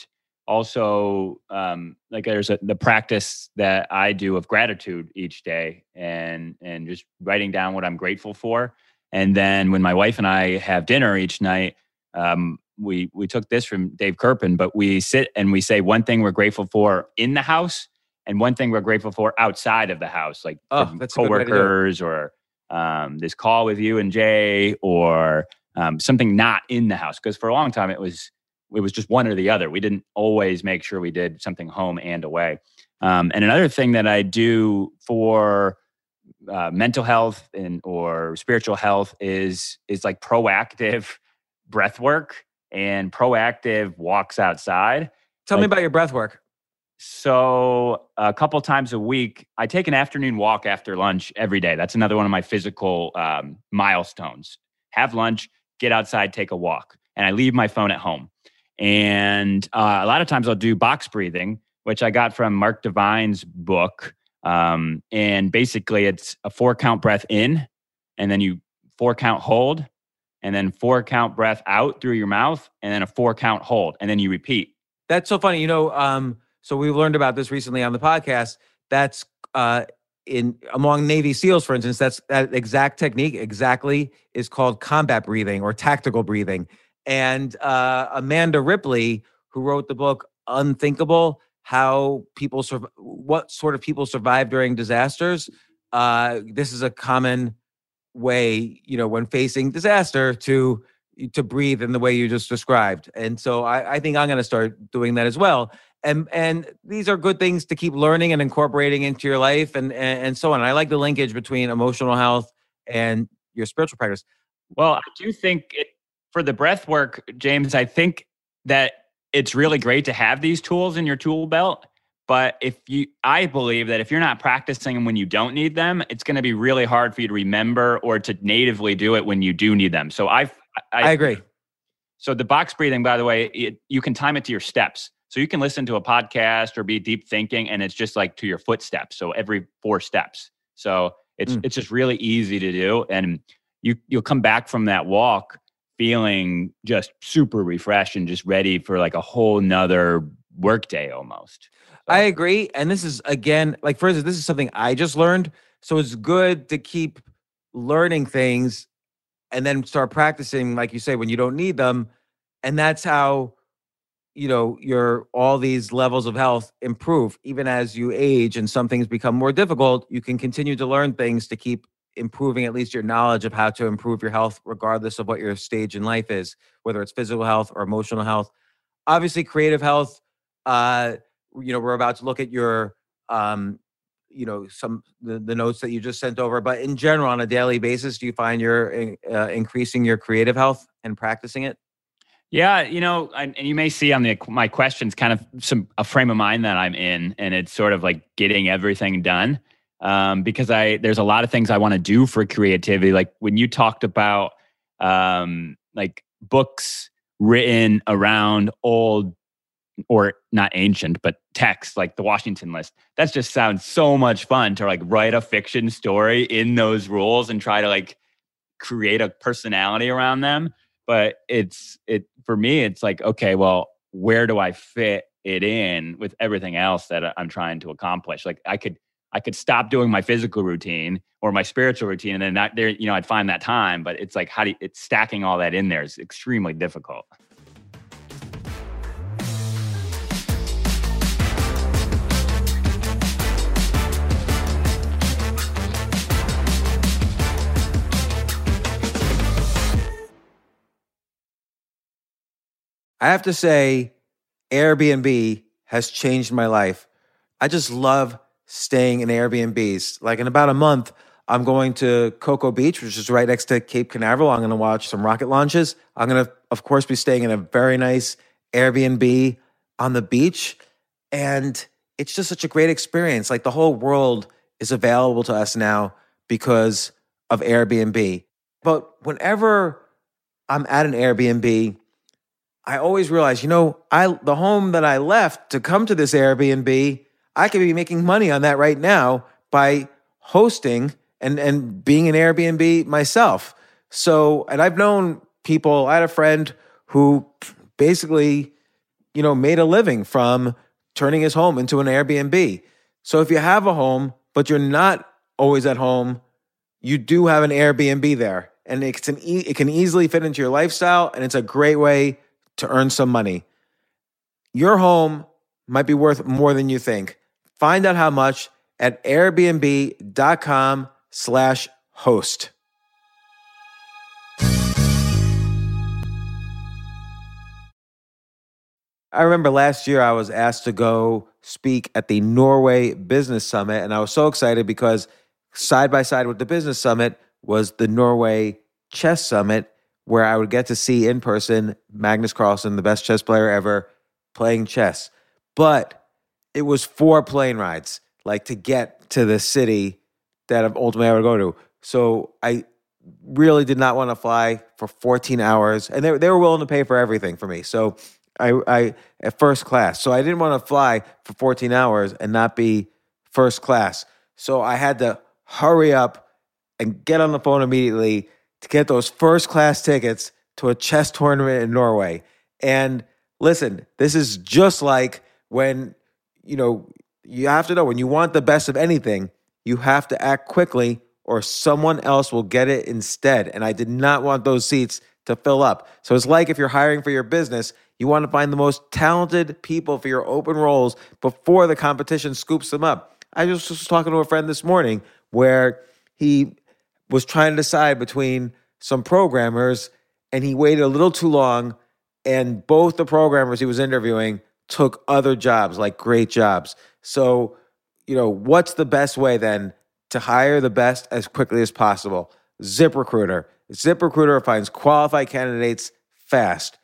also, um, like there's a, the practice that I do of gratitude each day and, and just writing down what I'm grateful for. And then when my wife and I have dinner each night, um, we we took this from Dave Kerpen, but we sit and we say one thing we're grateful for in the house and one thing we're grateful for outside of the house, like
Oh, that's a good way to do it.
coworkers or um, this call with you and Jay or um, something not in the house. Because for a long time it was it was just one or the other. We didn't always make sure we did something home and away. Um, and another thing that I do for uh, mental health and or spiritual health is is like proactive breath work and proactive walks outside.
tell me about your breath work
So a couple times a week, I take an afternoon walk after lunch every day. That's another one of my physical um, milestones. Have lunch, get outside, take a walk, and I leave my phone at home. And uh, a lot of times I'll do box breathing, which I got from Mark Divine's book. Um, and basically, it's a four count breath in, and then you four count hold, and then four count breath out through your mouth, and then a four count hold, and then you repeat.
That's so funny. You know, um, so we've learned about this recently on the podcast. That's uh, in among Navy SEALs, for instance. That's that exact technique exactly is called combat breathing or tactical breathing. And uh, Amanda Ripley, who wrote the book Unthinkable: How People Survive, what sort of people survive during disasters. Uh, this is a common way, you know, when facing disaster to to breathe in the way you just described. And so I, I think I'm going to start doing that as well. And and these are good things to keep learning and incorporating into your life and and, and so on. I like the linkage between emotional health and your spiritual practice.
Well, I do think it, for the breath work, James, I think that it's really great to have these tools in your tool belt. But if you, I believe that if you're not practicing them when you don't need them, it's going to be really hard for you to remember or to natively do it when you do need them. So I've, I,
I agree.
So the box breathing, by the way, it, you can time it to your steps. So you can listen to a podcast or be deep thinking, and it's just like to your footsteps. So every four steps. So it's
Mm.
it's just really easy to do, and you you'll come back from that walk feeling just super refreshed and just ready for like a whole nother workday almost.
I agree. And this is again, like for instance, this is something I just learned. So it's good to keep learning things and then start practicing, like you say, when you don't need them. And that's how you know your all these levels of health improve even as you age and some things become more difficult you can continue to learn things to keep improving at least your knowledge of how to improve your health regardless of what your stage in life is whether it's physical health or emotional health obviously creative health uh you know we're about to look at your um you know some the, the notes that you just sent over but in general on a daily basis do you find you're in, uh, increasing your creative health and practicing it
Yeah, you know, and you may see on the my questions kind of some a frame of mind that I'm in, and it's sort of like getting everything done. Um, because I there's a lot of things I want to do for creativity. Like when you talked about um, like books written around old or not ancient, but text like the Washington list. That just sounds so much fun to like write a fiction story in those rules and try to like create a personality around them but it's it for me it's like okay well where do i fit it in with everything else that i'm trying to accomplish like i could i could stop doing my physical routine or my spiritual routine and then not there you know i'd find that time but it's like how do you, it's stacking all that in there is extremely difficult
I have to say, Airbnb has changed my life. I just love staying in Airbnbs. Like in about a month, I'm going to Cocoa Beach, which is right next to Cape Canaveral. I'm going to watch some rocket launches. I'm going to, of course, be staying in a very nice Airbnb on the beach. And it's just such a great experience. Like the whole world is available to us now because of Airbnb. But whenever I'm at an Airbnb, I always realize, you know, I the home that I left to come to this Airbnb, I could be making money on that right now by hosting and and being an Airbnb myself. So, and I've known people, I had a friend who basically, you know, made a living from turning his home into an Airbnb. So if you have a home, but you're not always at home, you do have an Airbnb there. And it's an e- it can easily fit into your lifestyle and it's a great way to earn some money. Your home might be worth more than you think. Find out how much at airbnb.com slash host. I remember last year I was asked to go speak at the Norway Business Summit, and I was so excited because side by side with the Business Summit was the Norway Chess Summit, where I would get to see in person Magnus Carlsen, the best chess player ever, playing chess. But it was four plane rides, like to get to the city that I ultimately I would go to. So I really did not want to fly for 14 hours, and they, they were willing to pay for everything for me. So I, I at first class. So I didn't want to fly for 14 hours and not be first class. So I had to hurry up and get on the phone immediately to get those first class tickets to a chess tournament in Norway. And listen, this is just like when, you know, you have to know when you want the best of anything, you have to act quickly or someone else will get it instead. And I did not want those seats to fill up. So it's like if you're hiring for your business, you want to find the most talented people for your open roles before the competition scoops them up. I just was talking to a friend this morning where he was trying to decide between some programmers and he waited a little too long and both the programmers he was interviewing took other jobs like great jobs so you know what's the best way then to hire the best as quickly as possible ziprecruiter ziprecruiter finds qualified candidates fast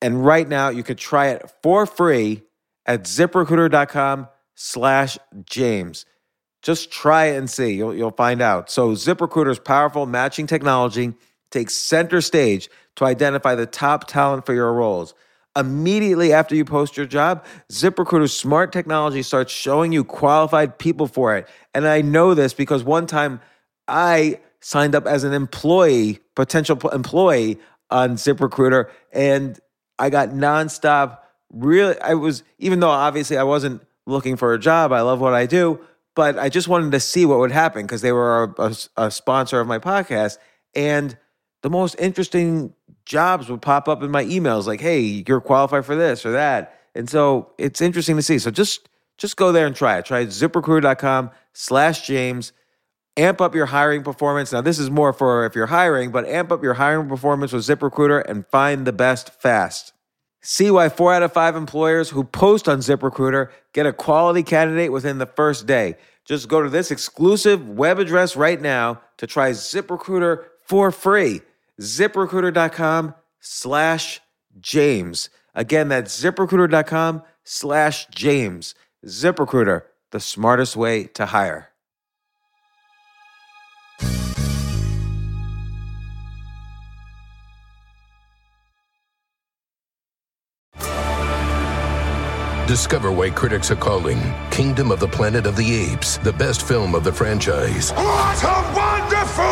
and right now you can try it for free at ziprecruiter.com slash james just try it and see. You'll, you'll find out. So, ZipRecruiter's powerful matching technology takes center stage to identify the top talent for your roles. Immediately after you post your job, ZipRecruiter's smart technology starts showing you qualified people for it. And I know this because one time I signed up as an employee, potential employee on ZipRecruiter, and I got nonstop. Really, I was, even though obviously I wasn't looking for a job, I love what I do but I just wanted to see what would happen because they were a, a, a, sponsor of my podcast. And the most interesting jobs would pop up in my emails like, "Hey, you're qualified for this or that." And so it's interesting to see. So just just go there and try it. Try ziprecruiter.com slash James. Amp up your hiring performance. Now, this is more for if you're hiring, but amp up your hiring performance with ZipRecruiter and find the best fast. See why four out of five employers who post on ZipRecruiter get a quality candidate within the first day. Just go to this exclusive web address right now to try ZipRecruiter for free. ZipRecruiter.com slash James. Again, that's ziprecruiter.com slash James. ZipRecruiter, the smartest way to hire.
Discover why critics are calling Kingdom of the Planet of the Apes the best film of the franchise.
What a wonderful day!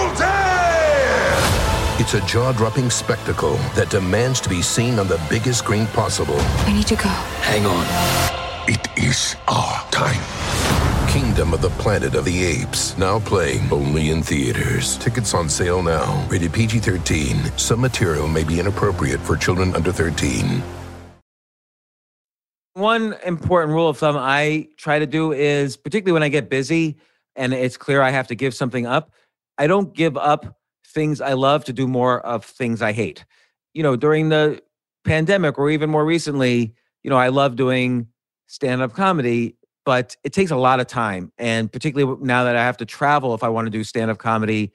It's a jaw dropping spectacle that demands to be seen on the biggest screen possible.
We need to go.
Hang on. It is our time.
Kingdom of the Planet of the Apes, now playing only in theaters. Tickets on sale now. Rated PG 13. Some material may be inappropriate for children under 13.
One important rule of thumb I try to do is, particularly when I get busy and it's clear I have to give something up, I don't give up things I love to do more of things I hate. You know, during the pandemic or even more recently, you know, I love doing stand up comedy, but it takes a lot of time. And particularly now that I have to travel, if I want to do stand up comedy,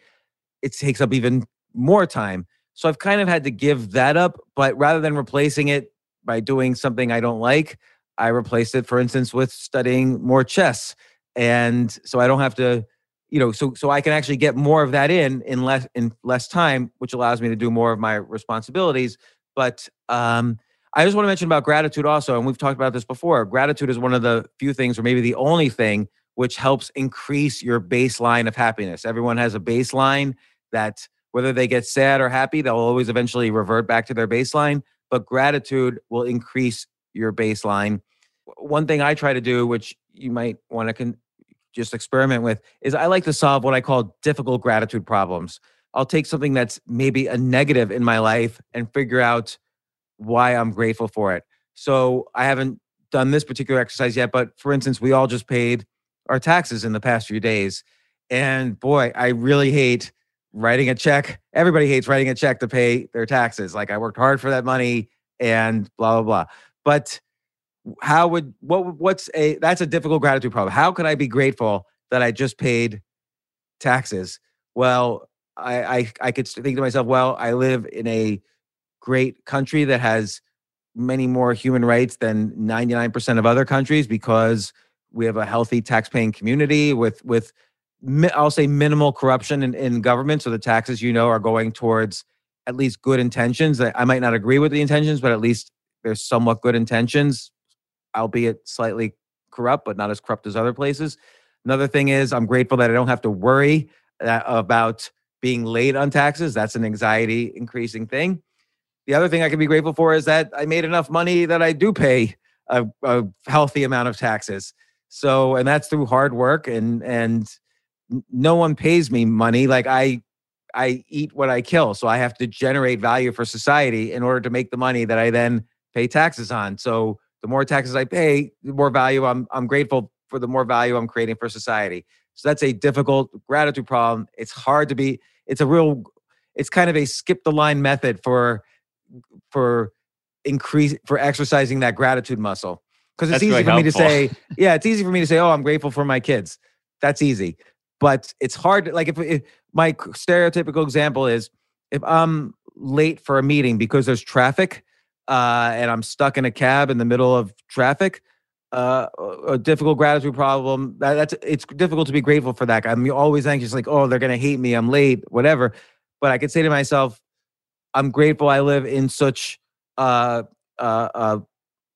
it takes up even more time. So I've kind of had to give that up, but rather than replacing it by doing something I don't like, I replaced it, for instance, with studying more chess. And so I don't have to, you know, so so I can actually get more of that in in less in less time, which allows me to do more of my responsibilities. But um, I just want to mention about gratitude also, and we've talked about this before. Gratitude is one of the few things, or maybe the only thing, which helps increase your baseline of happiness. Everyone has a baseline that whether they get sad or happy, they'll always eventually revert back to their baseline but gratitude will increase your baseline. One thing I try to do, which you might want to con- just experiment with, is I like to solve what I call difficult gratitude problems. I'll take something that's maybe a negative in my life and figure out why I'm grateful for it. So I haven't done this particular exercise yet, but for instance, we all just paid our taxes in the past few days. And boy, I really hate writing a check. Everybody hates writing a check to pay their taxes. Like I worked hard for that money and blah blah blah. But how would what what's a that's a difficult gratitude problem. How could I be grateful that I just paid taxes? Well, I I, I could think to myself, well, I live in a great country that has many more human rights than 99% of other countries because we have a healthy tax-paying community with with I'll say minimal corruption in, in government. So the taxes, you know, are going towards at least good intentions. I, I might not agree with the intentions, but at least there's somewhat good intentions, albeit slightly corrupt, but not as corrupt as other places. Another thing is, I'm grateful that I don't have to worry about being late on taxes. That's an anxiety increasing thing. The other thing I can be grateful for is that I made enough money that I do pay a, a healthy amount of taxes. So, and that's through hard work and and no one pays me money. Like I, I eat what I kill. So I have to generate value for society in order to make the money that I then pay taxes on. So the more taxes I pay, the more value I'm, I'm grateful for the more value I'm creating for society. So that's a difficult gratitude problem. It's hard to be, it's a real, it's kind of a skip the line method for, for increase, for exercising that gratitude muscle. Cause it's
That's
easy for me to say, yeah, it's easy for me to say, oh, I'm grateful for my kids. That's easy but it's hard. Like if, if my stereotypical example is if I'm late for a meeting because there's traffic uh, and I'm stuck in a cab in the middle of traffic, uh, a difficult gratitude problem. That, that's it's difficult to be grateful for that. I'm always anxious, like, oh, they're gonna hate me. I'm late, whatever. But I could say to myself, I'm grateful I live in such uh, uh,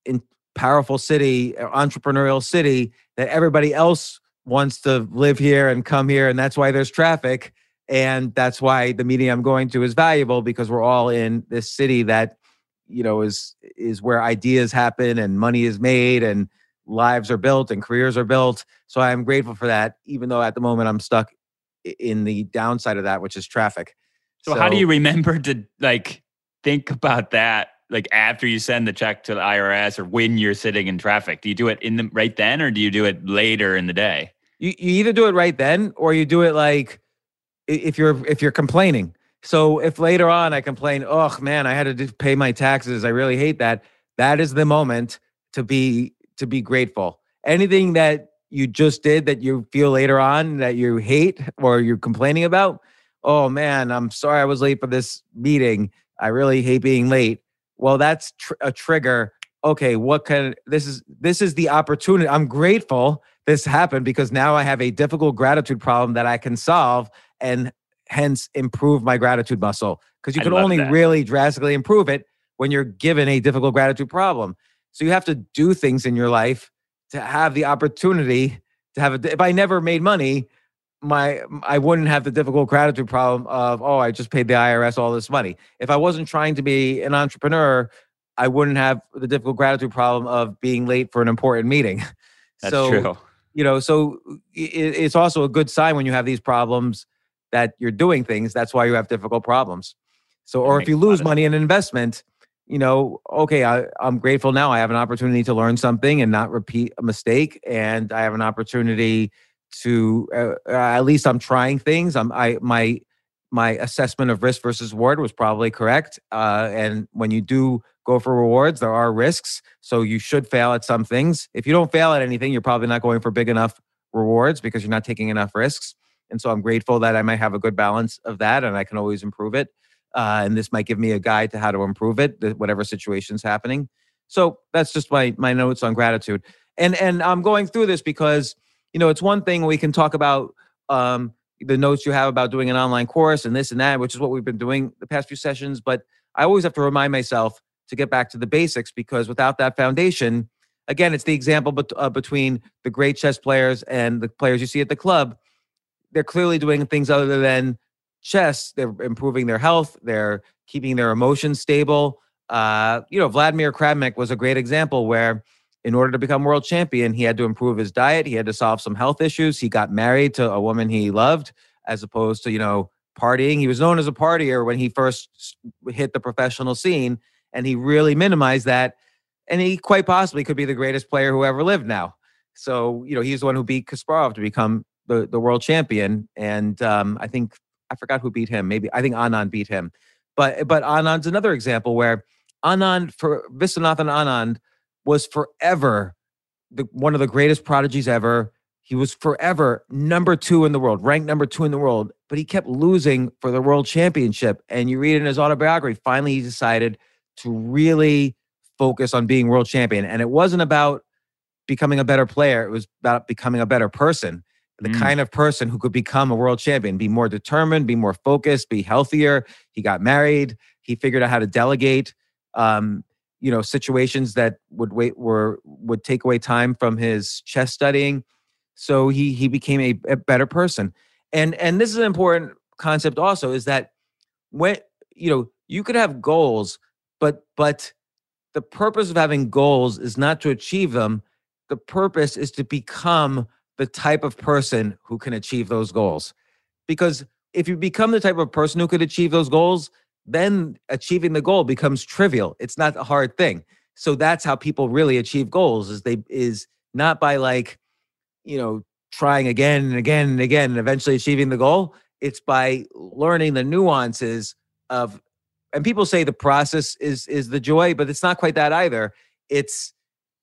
in powerful city, entrepreneurial city that everybody else wants to live here and come here, and that's why there's traffic, and that's why the meeting I'm going to is valuable because we're all in this city that you know is is where ideas happen and money is made and lives are built and careers are built. So I'm grateful for that, even though at the moment I'm stuck in the downside of that, which is traffic.
So, how do you remember to like think about that like after you send the check to the IRS or when you're sitting in traffic? Do you do it in the right then or do you do it later in the day?
You, you either do it right then or you do it like if you're if you're complaining. So if later on I complain, oh man, I had to pay my taxes. I really hate that. That is the moment to be to be grateful. Anything that you just did that you feel later on that you hate or you're complaining about, oh man, I'm sorry I was late for this meeting. I really hate being late. Well, that's tr- a trigger. Okay, what can this is this is the opportunity. I'm grateful this happened because now I have a difficult gratitude problem that I can solve and hence improve my gratitude muscle because you can only that. really drastically improve it when you're given a difficult gratitude problem. So you have to do things in your life to have the opportunity to have a if I never made money, my I wouldn't have the difficult gratitude problem of oh I just paid the IRS all this money. If I wasn't trying to be an entrepreneur, I wouldn't have the difficult gratitude problem of being late for an important meeting.
That's
so,
true.
You know, so it, it's also a good sign when you have these problems that you're doing things. That's why you have difficult problems. So, or if you lose money in an investment, you know, okay, I, I'm grateful now. I have an opportunity to learn something and not repeat a mistake, and I have an opportunity to uh, uh, at least I'm trying things. I'm I my my assessment of risk versus reward was probably correct. Uh, and when you do go for rewards, there are risks. So you should fail at some things. If you don't fail at anything, you're probably not going for big enough rewards because you're not taking enough risks. And so I'm grateful that I might have a good balance of that and I can always improve it. Uh, and this might give me a guide to how to improve it, whatever situation's happening. So that's just my my notes on gratitude. And and I'm going through this because you know, it's one thing we can talk about um, the notes you have about doing an online course and this and that, which is what we've been doing the past few sessions. But I always have to remind myself to get back to the basics because without that foundation, again, it's the example bet- uh, between the great chess players and the players you see at the club. They're clearly doing things other than chess. They're improving their health. They're keeping their emotions stable. Uh, you know, Vladimir Kramnik was a great example where in order to become world champion, he had to improve his diet. He had to solve some health issues. He got married to a woman he loved, as opposed to, you know, partying. He was known as a partier when he first hit the professional scene, and he really minimized that. And he quite possibly could be the greatest player who ever lived now. So, you know, he's the one who beat Kasparov to become the, the world champion. And um, I think, I forgot who beat him. Maybe, I think Anand beat him. But, but Anand's another example where Anand, for Viswanathan Anand, was forever the, one of the greatest prodigies ever. He was forever number two in the world, ranked number two in the world, but he kept losing for the world championship. And you read in his autobiography, finally he decided to really focus on being world champion. And it wasn't about becoming a better player, it was about becoming a better person. The mm. kind of person who could become a world champion, be more determined, be more focused, be healthier. He got married. He figured out how to delegate. Um, you know situations that would wait were would take away time from his chess studying so he he became a, a better person and and this is an important concept also is that when you know you could have goals but but the purpose of having goals is not to achieve them the purpose is to become the type of person who can achieve those goals because if you become the type of person who could achieve those goals then achieving the goal becomes trivial. It's not a hard thing. So that's how people really achieve goals is they is not by like, you know, trying again and again and again and eventually achieving the goal. It's by learning the nuances of and people say the process is is the joy, but it's not quite that either. It's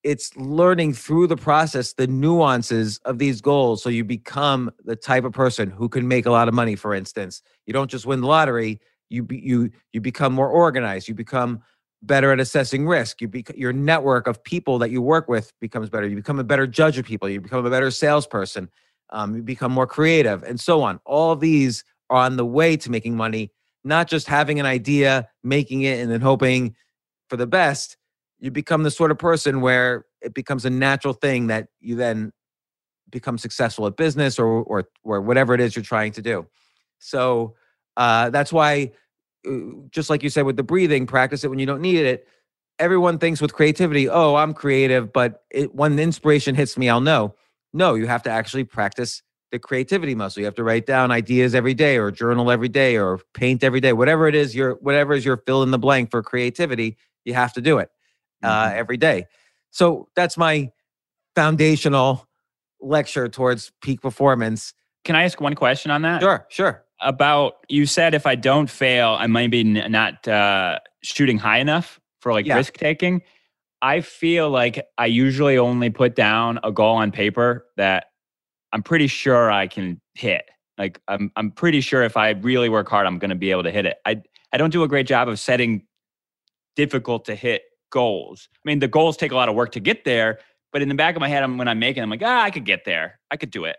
it's learning through the process the nuances of these goals so you become the type of person who can make a lot of money for instance. You don't just win the lottery you be, you you become more organized you become better at assessing risk you bec- your network of people that you work with becomes better you become a better judge of people you become a better salesperson um, you become more creative and so on. All these are on the way to making money not just having an idea making it and then hoping for the best you become the sort of person where it becomes a natural thing that you then become successful at business or or or whatever it is you're trying to do so uh, that's why, uh, just like you said with the breathing, practice it when you don't need it. Everyone thinks with creativity, oh, I'm creative, but it, when the inspiration hits me, I'll know. No, you have to actually practice the creativity muscle. You have to write down ideas every day or journal every day or paint every day. Whatever it is, your whatever is your fill in the blank for creativity, you have to do it uh,
Mhm.
every day. So that's my foundational lecture towards peak performance.
Can I ask one question on that?
Sure, sure.
About you said if I don't fail, I might be n- not uh, shooting high enough for like
Yeah.
risk taking. I feel like I usually only put down a goal on paper that I'm pretty sure I can hit. Like I'm I'm pretty sure if I really work hard, I'm going to be able to hit it. I I don't do a great job of setting difficult to hit goals. I mean, the goals take a lot of work to get there, but in the back of my head, I'm, when I'm making, I'm like, ah, I could get there. I could do it.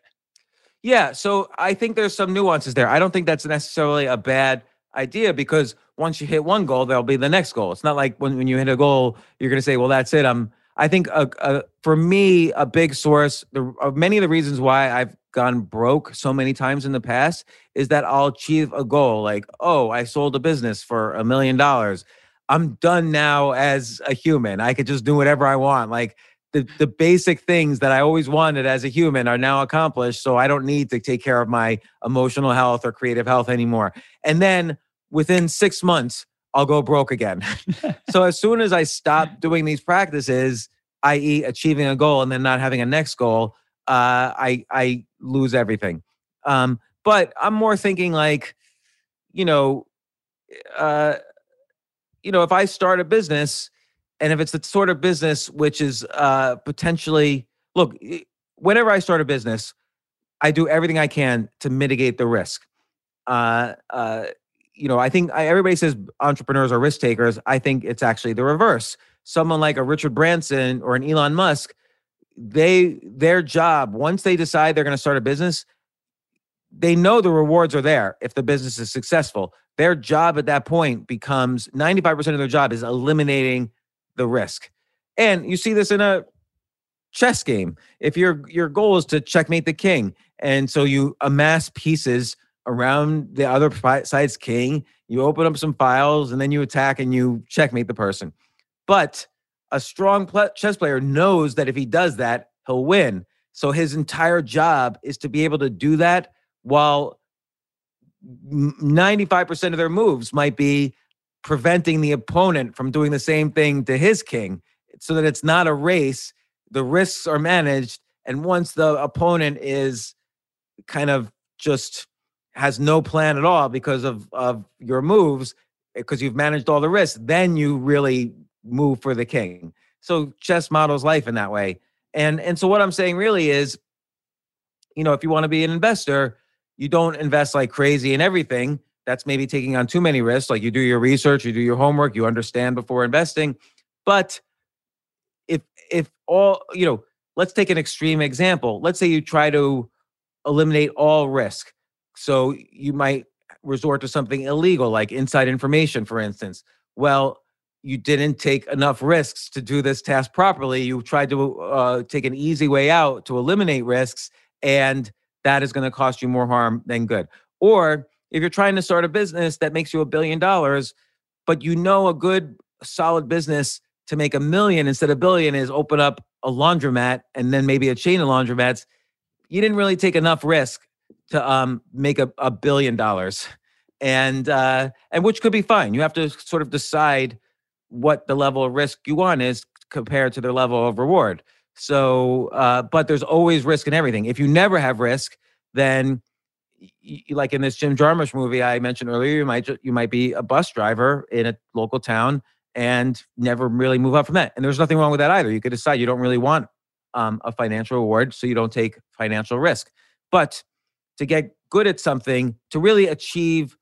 Yeah, so I think there's some nuances there. I don't think that's necessarily a bad idea because once you hit one goal, there'll be the next goal. It's not like when, when you hit a goal, you're going to say, "Well, that's it." I'm. I think a, a, for me, a big source of many of the reasons why I've gone broke so many times in the past is that I'll achieve a goal like, "Oh, I sold a business for a million dollars. I'm done now as a human. I could just do whatever I want." Like the the basic things that I always wanted as a human are now accomplished. So I don't need to take care of my emotional health or creative health anymore. And then within six months, I'll go broke again. so as soon as I stop doing these practices, i.e., achieving a goal and then not having a next goal, uh, I I lose everything. Um, but I'm more thinking like, you know, uh, you know, if I start a business and if it's the sort of business which is uh, potentially look, whenever I start a business, I do everything I can to mitigate the risk. Uh, uh, you know, I think I, everybody says entrepreneurs are risk takers. I think it's actually the reverse. Someone like a Richard Branson or an Elon Musk, they their job once they decide they're going to start a business, they know the rewards are there if the business is successful. Their job at that point becomes 95% of their job is eliminating the risk. And you see this in a chess game. If your your goal is to checkmate the king, and so you amass pieces around the other side's king, you open up some files, and then you attack and you checkmate the person. But a strong pl- chess player knows that if he does that, he'll win. So his entire job is to be able to do that while 95% of their moves might be preventing the opponent from doing the same thing to his king so that it's not a race the risks are managed and once the opponent is kind of just has no plan at all because of of your moves eh, because you've managed all the risks then you really move for the king. So chess models life in that way. And and so what i'm saying really is you know if you want to be an investor you don't invest like crazy in everything that's maybe taking on too many risks like you do your research you do your homework you understand before investing. But if if all you know let's take an extreme example. Let's say you try to eliminate all risk. So you might resort to something illegal like inside information for instance. Well you didn't take enough risks to do this task properly. You tried to uh, take an easy way out to eliminate risks and that is going to cost you more harm than good or if you're trying to start a business that makes you a billion dollars but you know a good solid business to make a million instead of billion is open up a laundromat and then maybe a chain of laundromats. You didn't really take enough risk to um, make a, a billion dollars, and uh, and which could be fine. You have to sort of decide what the level of risk you want is compared to the level of reward. So, uh, but there's always risk in everything. If you never have risk, then y- like in this Jim Jarmusch movie I mentioned earlier, you might ju- you might be a bus driver in a local town and never really move up from that. And there's nothing wrong with that either. You could decide you don't really want um, a financial reward, so you don't take financial risk. But to get good at something, to really achieve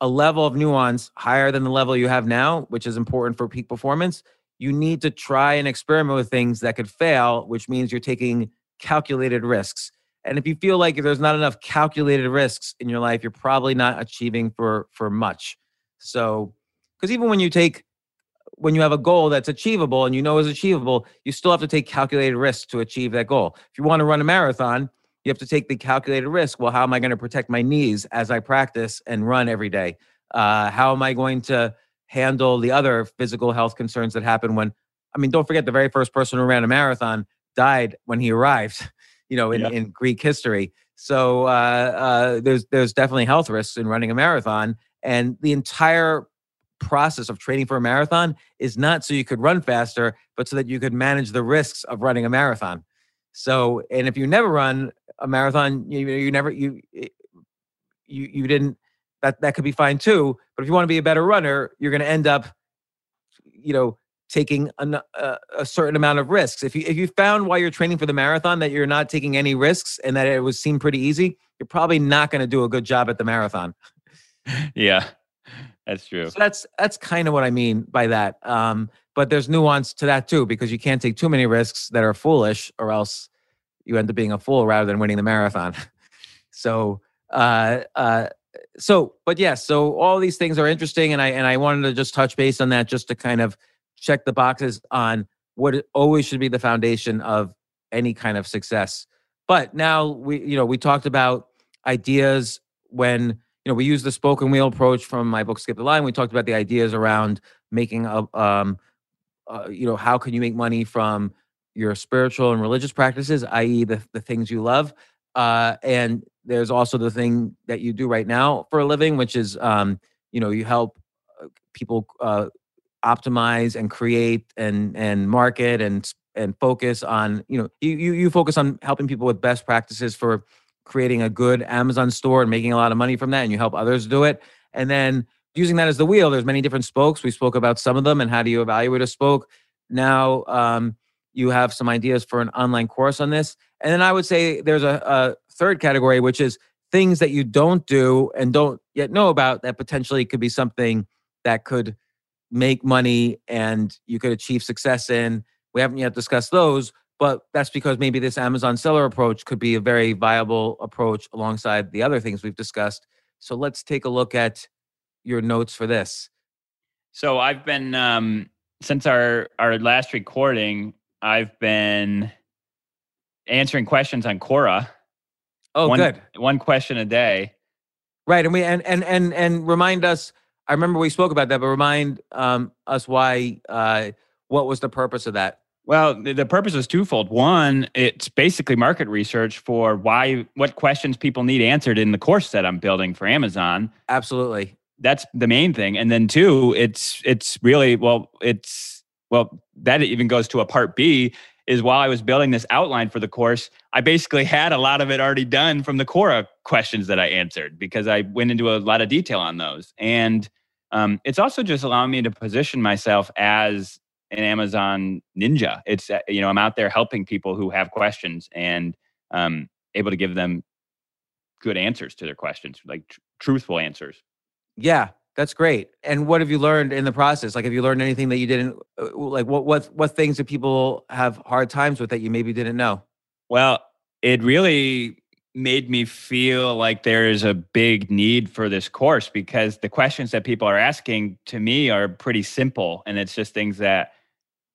a level of nuance higher than the level you have now, which is important for peak performance, you need to try and experiment with things that could fail, which means you're taking calculated risks. And if you feel like if there's not enough calculated risks in your life, you're probably not achieving for for much. So, because even when you take when you have a goal that's achievable and you know is achievable, you still have to take calculated risks to achieve that goal. If you want to run a marathon, you have to take the calculated risk. Well, how am I going to protect my knees as I practice and run every day? Uh, how am I going to handle the other physical health concerns that happen when? I mean, don't forget the very first person who ran a marathon died when he arrived. You know, in,
Yeah.
in Greek history. So uh, uh, there's there's definitely health risks in running a marathon, and the entire process of training for a marathon is not so you could run faster, but so that you could manage the risks of running a marathon. So, and if you never run a marathon, you you never you you you didn't that that could be fine too. But if you want to be a better runner, you're going to end up, you know, taking a, a, a, certain amount of risks. If you if you found while you're training for the marathon that you're not taking any risks and that it would seem pretty easy, you're probably not going to do a good job at the marathon.
yeah, that's true.
So that's that's kind of what I mean by that. Um, but there's nuance to that too because you can't take too many risks that are foolish, or else you end up being a fool rather than winning the marathon. so. Uh, uh, so but yes so all these things are interesting and i and i wanted to just touch base on that just to kind of check the boxes on what always should be the foundation of any kind of success. But now we, you know, we talked about ideas when, you know, we use the spoke and wheel approach from my book Skip the Line. We talked about the ideas around making a, um, uh, you know, how can you make money from your spiritual and religious practices, i.e., the the things you love. Uh, and there's also the thing that you do right now for a living, which is, um, you know, you help uh, people uh, optimize and create and and market and and focus on you know you you, you focus on helping people with best practices for creating a good Amazon store and making a lot of money from that and you help others do it. And then using that as the wheel there's many different spokes. We spoke about some of them and how do you evaluate a spoke. Now um, you have some ideas for an online course on this. And then i would say there's a, a third category which is things that you don't do and don't yet know about that potentially could be something that could make money and you could achieve success in. We haven't yet discussed those, but that's because maybe this Amazon seller approach could be a very viable approach alongside the other things we've discussed. So let's take a look at your notes for this.
So I've been um, since our our last recording, I've been answering questions on Quora.
Oh,
one,
good.
One question a day.
Right, and we and and and and remind us I remember we spoke about that, but remind um, us why. Uh, what was the purpose of that?
Well, the, the purpose is twofold. One, it's basically market research for why, what questions people need answered in the course that I'm building for Amazon.
Absolutely,
that's the main thing. And then two, it's it's really well, it's well that even goes to a part B is while I was building this outline for the course, I basically had a lot of it already done from the Quora questions that I answered because I went into a lot of detail on those. And um, it's also just allowing me to position myself as an Amazon ninja. It's uh, you know I'm out there helping people who have questions and um, able to give them good answers to their questions, like tr- truthful answers.
Yeah, that's great. And what have you learned in the process? Like, have you learned anything that you didn't uh, like? What what what things do people have hard times with that you maybe didn't know?
Well, it really made me feel like there is a big need for this course because the questions that people are asking to me are pretty simple and it's just things that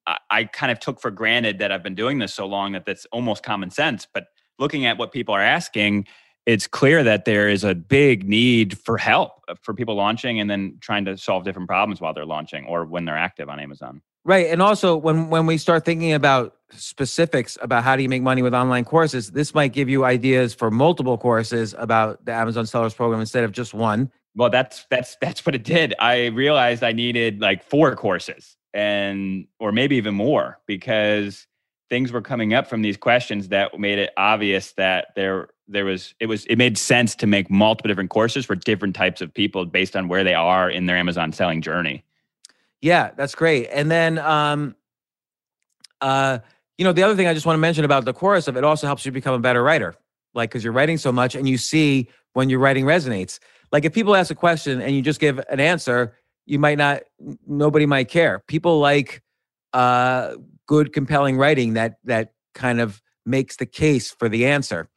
I, I, kind of took for granted that I've been doing this so long that that's almost common sense. But looking at what people are asking, it's clear that there is a big need for help uh, for people launching and then trying to solve different problems while they're launching or when they're active on Amazon.
Right. And also when when we start thinking about specifics about how do you make money with online courses, this might give you ideas for multiple courses about the Amazon Sellers program instead of just one.
Well, that's that's that's what it did. I realized I needed like four courses and or maybe even more because things were coming up from these questions that made it obvious that there there was it was it made sense to make multiple different courses for different types of people based on where they are in their Amazon selling journey.
Yeah, that's great. And then, um, uh, you know, the other thing I just want to mention about the chorus of it also helps you become a better writer, like because you're writing so much and you see when your writing resonates. Like if people ask a question and you just give an answer, you might not, nobody might care. People like uh, good, compelling writing that that kind of makes the case for the answer.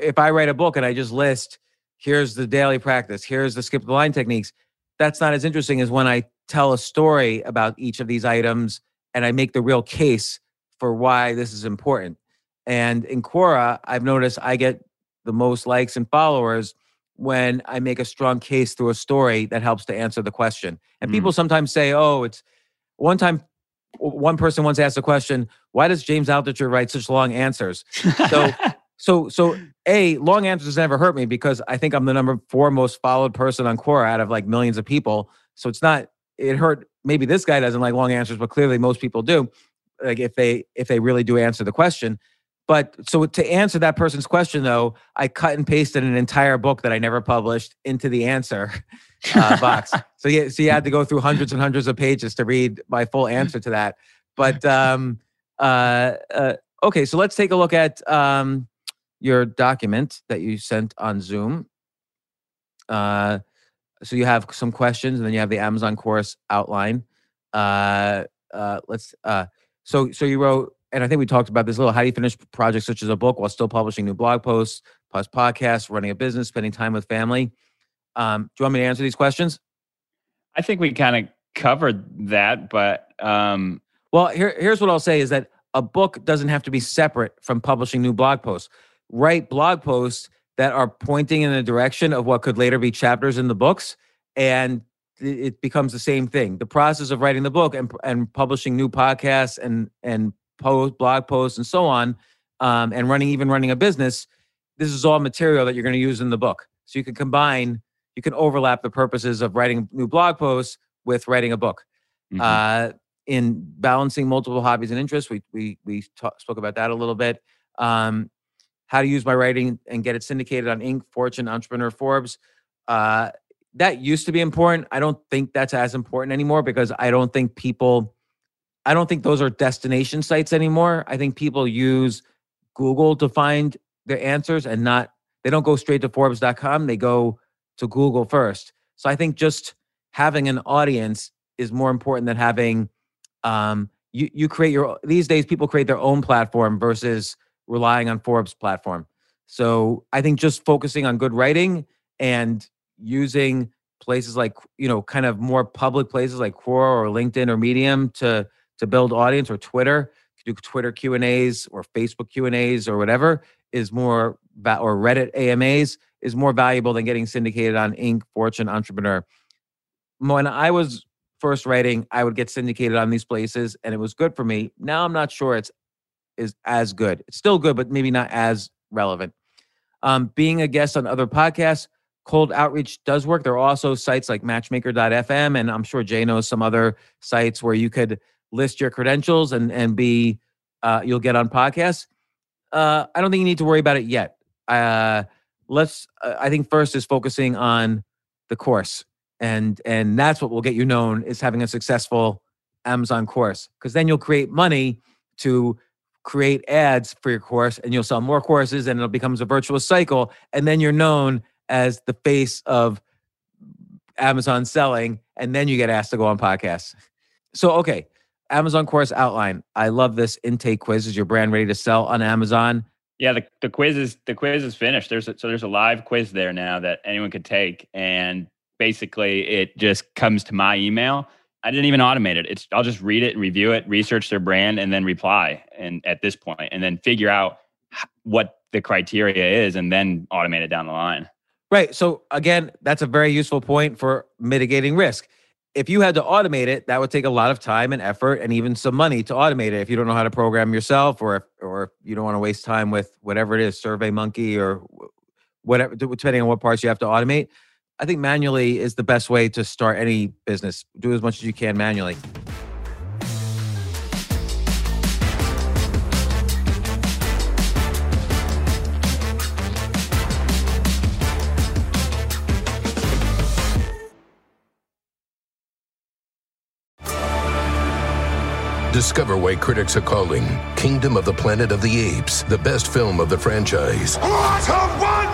If I write a book and I just list, here's the daily practice, here's the skip the line techniques, that's not as interesting as when I tell a story about each of these items and I make the real case for why this is important. And in Quora, I've noticed I get the most likes and followers when I make a strong case through a story that helps to answer the question. And mm. people sometimes say, oh, it's one time, one person once asked a question, why does James Altucher write such long answers? So So so a long answers never hurt me because I think I'm the number four most followed person on Quora out of like millions of people. So it's not it hurt. Maybe this guy doesn't like long answers, but clearly most people do. Like if they if they really do answer the question. But so to answer that person's question though, I cut and pasted an entire book that I never published into the answer uh, box. So yeah, so you had to go through hundreds and hundreds of pages to read my full answer to that. But um, uh, uh, okay, so let's take a look at um, your document that you sent on Zoom. Uh, so you have some questions, and then you have the Amazon course outline. Uh, uh, let's. Uh, so so you wrote, and I think we talked about this a little. How do you finish projects such as a book while still publishing new blog posts, plus podcasts, running a business, spending time with family? Um, do you want me to answer these questions?
I think we kind of covered that, but um,
well, here, here's what I'll say: is that a book doesn't have to be separate from publishing new blog posts write blog posts that are pointing in the direction of what could later be chapters in the books and it becomes the same thing. The process of writing the book and, and publishing new podcasts and and post blog posts and so on um, and running even running a business this is all material that you're going to use in the book. So you can combine you can overlap the purposes of writing new blog posts with writing a book. Mm-hmm. uh, in balancing multiple hobbies and interests we we we talk, spoke about that a little bit. Um, how to use my writing and get it syndicated on Inc., Fortune, Entrepreneur, Forbes. Uh, that used to be important. I don't think that's as important anymore because I don't think people, I don't think those are destination sites anymore. I think people use Google to find their answers and not, they don't go straight to Forbes.com. They go to Google first. So I think just having an audience is more important than having, um, you, you create your, these days people create their own platform versus relying on Forbes platform. So I think just focusing on good writing and using places like you know kind of more public places like Quora or LinkedIn or Medium to to build audience or Twitter, do Twitter Q and A's or Facebook Q and A's or whatever is more or Reddit AMAs is more valuable than getting syndicated on Inc. Fortune, Entrepreneur. When I was first writing, I would get syndicated on these places, and it was good for me. Now I'm not sure it's is as good. It's still good, but maybe not as relevant. Um, being a guest on other podcasts, cold outreach does work. There are also sites like matchmaker.fm, and I'm sure Jay knows some other sites where you could list your credentials and and be uh, you'll get on podcasts. Uh, I don't think you need to worry about it yet. Uh, let's. Uh, I think first is focusing on the course, and and that's what will get you known is having a successful Amazon course, because then you'll create money to create ads for your course and you'll sell more courses and it becomes a virtuous cycle and then you're known as the face of Amazon selling and then you get asked to go on podcasts. So okay, Amazon course outline. I love this intake quiz. Is your brand ready to sell on Amazon?
Yeah, the, the quiz is the quiz is finished. There's a, so there's a live quiz there now that anyone could take and basically it just comes to my email I didn't even automate it. It's I'll just read it, review it, research their brand, and then reply. And at this point, and then figure out what the criteria is, and then automate it down the line.
Right. So again, that's a very useful point for mitigating risk. If you had to automate it, that would take a lot of time and effort, and even some money to automate it. If you don't know how to program yourself, or if, or if you don't want to waste time with whatever it is, Survey Monkey or whatever, depending on what parts you have to automate. I think manually is the best way to start any business. Do as much as you can manually.
Discover why critics are calling Kingdom of the Planet of the Apes the best film of the franchise.
What a wonderful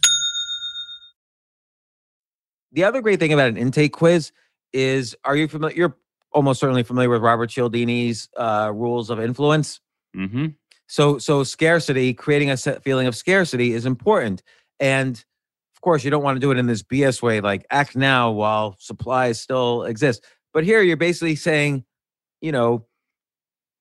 The other great thing about an intake quiz is are you familiar? You're almost certainly familiar with Robert Cialdini's uh, rules of influence.
Mm-hmm.
So, so scarcity, creating a set feeling of scarcity is important. And of course, you don't want to do it in this BS way, like act now while supplies still exist. But here you're basically saying, you know,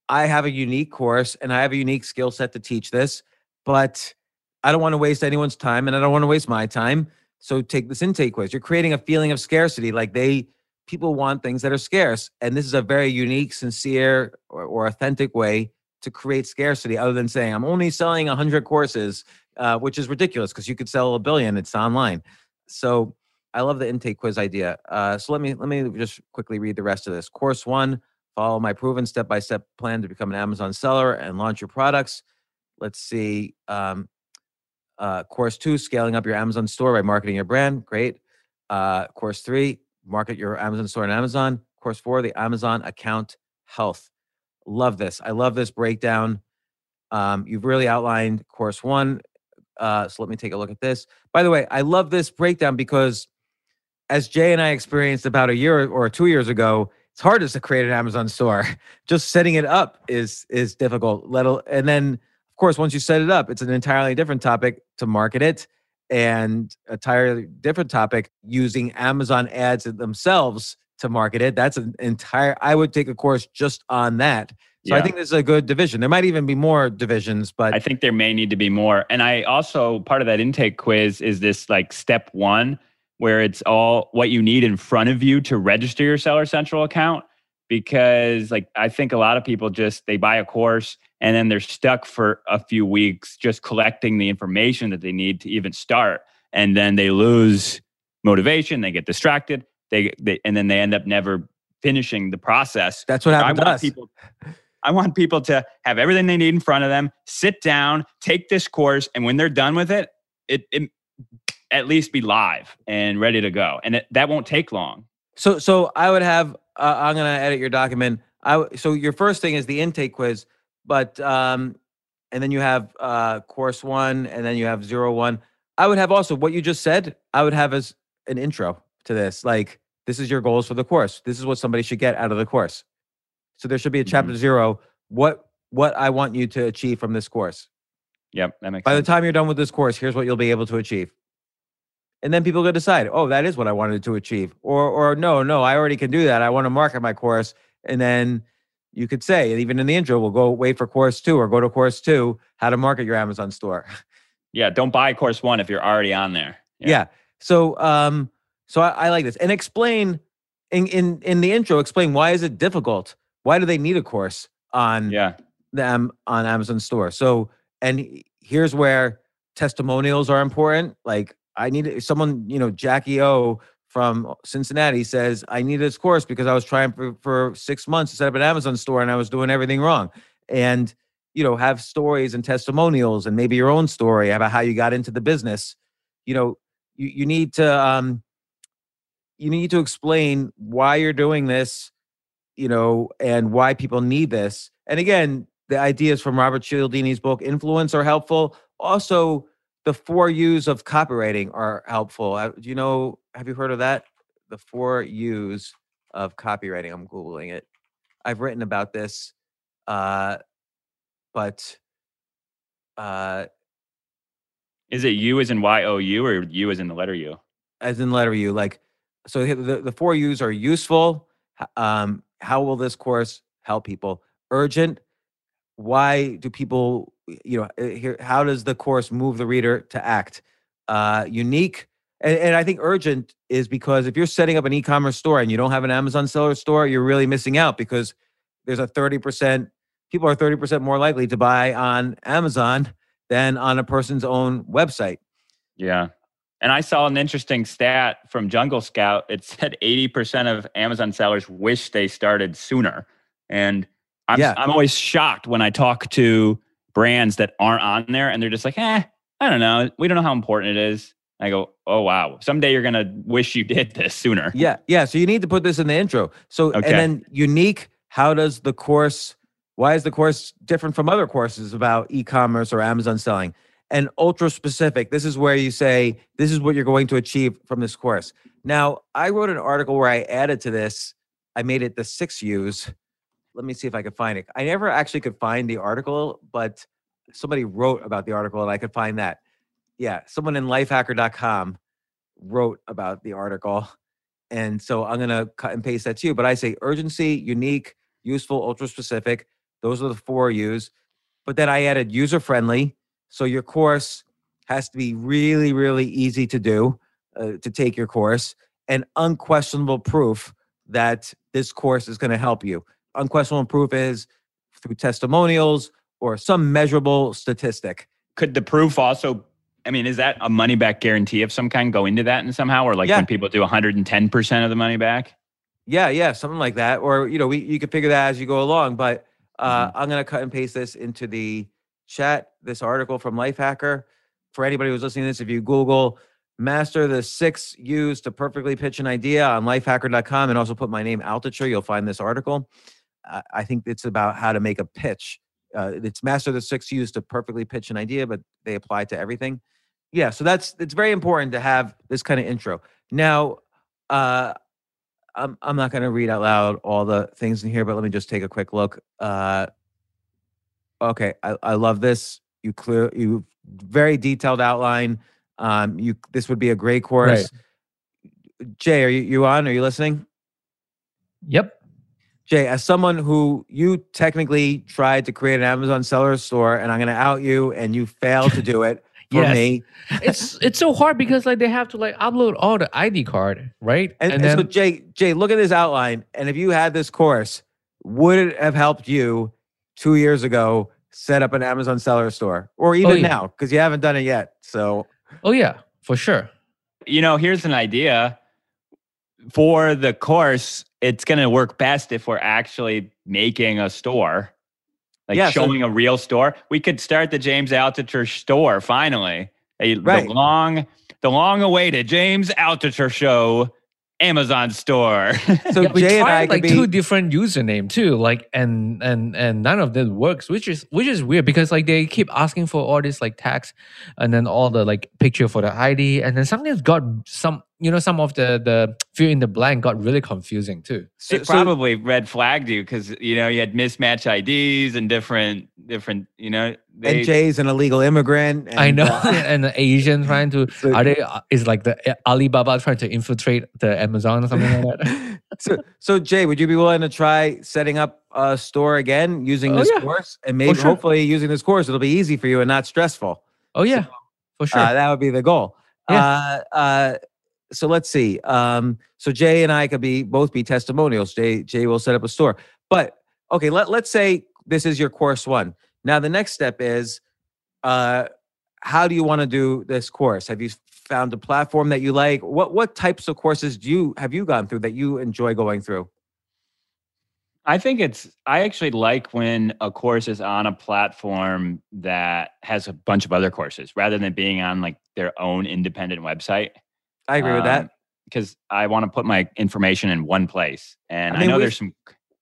I have a unique course and I have a unique skill set to teach this, but I don't want to waste anyone's time and I don't want to waste my time. So take this intake quiz. You're creating a feeling of scarcity. Like they, people want things that are scarce. And this is a very unique, sincere, or, or authentic way to create scarcity other than saying, I'm only selling 100 courses, uh, which is ridiculous because you could sell a billion. It's online. So I love the intake quiz idea. Uh, so let me let me just quickly read the rest of this. Course one: Follow my proven step-by-step plan to become an Amazon seller and launch your products. Let's see. Um, uh, course two: Scaling up your Amazon store by marketing your brand. Great. Uh, course three: Market your Amazon store on Amazon. Course four: The Amazon account health. Love this. I love this breakdown. Um, you've really outlined course one. Uh, so let me take a look at this. By the way, I love this breakdown because as Jay and I experienced about a year or two years ago, it's hard to create an Amazon store. Just setting it up is is difficult. Let and then course once you set it up, it's an entirely different topic to market it and a entirely different topic using Amazon ads themselves to market it. That's an entire I would take a course just on that. So
Yeah.
I think this is a good division. There might even be more divisions, but
I think there may need to be more. And I also part of that intake quiz is this like step one, where it's all what you need in front of you to register your Seller Central account. Because like I think a lot of people just they buy a course and then they're stuck for a few weeks just collecting the information that they need to even start. And then they lose motivation, they get distracted, they, they and then they end up never finishing the process
that's what
I
happened to
want
us.
people. I want people to have everything they need in front of them, sit down, take this course, and when they're done with it, it, it at least be live and ready to go. And it, that won't take long.
So, so I would have. Uh, I'm going to edit your document. I so your first thing is the intake quiz, but um, and then you have uh, course one, and then you have zero one. I would have also what you just said. I would have as an intro to this, like this is your goals for the course. This is what somebody should get out of the course. So there should be a chapter zero. What what I want you to achieve from this course.
Yep, that makes
By the time you're done with this course, here's what you'll be able to achieve. And then people could decide, oh, that is what I wanted to achieve. Or or no, no, I already can do that. I want to market my course. And then you could say, even in the intro, we'll go wait for course two or go to course two, how to market your Amazon store.
yeah, don't buy course one if you're already on there.
Yeah. So um, so I, I like this. And explain in, in in the intro, explain why is it difficult? Why do they need a course on
Yeah.
them on Amazon store. So, and here's where testimonials are important. Like, I need someone, you know, Jackie O from Cincinnati says, I need this course because I was trying for, for six months to set up an Amazon store and I was doing everything wrong. And, you know, have stories and testimonials and maybe your own story about how you got into the business. You know, you, you need to, um, you need to explain why you're doing this you know, and why people need this. And again, the ideas from Robert Cialdini's book, Influence, are helpful. Also, the four U's of copywriting are helpful. Uh, Do you know, have you heard of that? The four U's of copywriting. I'm Googling it. I've written about this, uh, but uh,
Is it you as in Y O U or you as in the letter U?
as in letter U, like, so the, the four U's are useful. Um, how will this course help people? Urgent. Why do people, you know, uh, here, how does the course move the reader to act? Uh, unique. And, and I think urgent is because if you're setting up an e-commerce store and you don't have an Amazon seller store, you're really missing out because there's a 30%, people are 30% more likely to buy on Amazon than on a person's own website.
Yeah. And I saw an interesting stat from Jungle Scout. It said 80% of Amazon sellers wish they started sooner. And I'm,
Yeah.
I'm always shocked when I talk to brands that aren't on there and they're just like, eh, I don't know. We don't know how important it is. I go, oh, wow. Someday you're going to wish you did this sooner.
Yeah, yeah. So you need to put this in the intro. So
Okay.
and then unique. How does the course? Why is the course different from other courses about e-commerce or Amazon selling? And ultra specific. This is where you say this is what you're going to achieve from this course. Now, I wrote an article where I added to this. I made it the six U's. Let me see if I could find it. I never actually could find the article, but somebody wrote about the article and I could find that. Yeah, someone in lifehacker.com wrote about the article. And so I'm going to cut and paste that to you. But I say urgency, unique, useful, ultra specific. Those are the four U's. But then I added user friendly. So your course has to be really, really easy to do, uh, to take your course, and unquestionable proof that this course is going to help you. Unquestionable proof is through testimonials or some measurable statistic.
Could the proof also, I mean, is that a money back guarantee of some kind go into that and somehow? Or like
Yeah.
when people do 110% of the money back?
Yeah, yeah, something like that. Or you know, we you could figure that as you go along. But uh, I'm gonna cut and paste this into the chat. This article from Lifehacker. For anybody who's listening to this, if you Google "master the six U's to perfectly pitch an idea" on Lifehacker.com, and also put my name Altucher, you'll find this article. I think it's about how to make a pitch. Uh, it's master the six U's to perfectly pitch an idea, but they apply to everything. Yeah, so that's it's very important to have this kind of intro. Now, uh, I'm I'm not going to read out loud all the things in here, but let me just take a quick look. Uh, okay, I, I love this. You clear you very detailed outline. Um, you this would be a great course. Jay, are you, you on? Are you listening?
Yep.
Jay, as someone who you technically tried to create an Amazon seller store, and I'm going to out you, and you failed to do it for
Yes.
me.
it's it's so hard because like they have to like upload all the ID card, right?
And, and so, Jay, Jay, look at this outline. And if you had this course, would it have helped you two years ago set up an Amazon seller store, or even oh,
yeah.
now? Because you haven't done it yet. So,
oh yeah, for sure.
You know, here's an idea for the course. It's going to work best if we're actually making a store, like
Yeah, so-
showing a real store. We could start the James Altucher store finally. A,
Right.
The long, the long-awaited James Altucher Show Amazon store.
so
yeah, we
Jay and I
tried
could
like
be.
two different username too, like and and and none of them works, which is which is weird because like they keep asking for all this like tags, and then all the like picture for the ID, and then something's got some you know some of the the fill in the blank got really confusing too.
so-
it
so-
probably red flagged you because you know you had mismatch IDs and different different you know they,
and Jay's an illegal immigrant. And,
I know,
uh,
and the Asian trying to
So-
are they uh, is like the uh, Alibaba trying to infiltrate the Amazon or something like that.
so, so Jay, would you be willing to try setting up a store again using
Oh,
this
yeah.
course? And maybe,
sure.
hopefully, using this course, it'll be easy for you and not stressful.
Oh yeah, for sure.
Uh, that would be the goal.
Yeah.
Uh, uh, so let's see. Um, so Jay and I could be both be testimonials. Jay Jay will set up a store. But okay, let let's say this is your course one. Now the next step is, uh, how do you want to do this course? Have you found a platform that you like? What what types of courses do you have you gone through that you enjoy going through?
I think it's I actually like when a course is on a platform that has a bunch of other courses rather than being on like their own independent website.
I agree with that.
because I want to put my information in one place, and
I
I, know there's some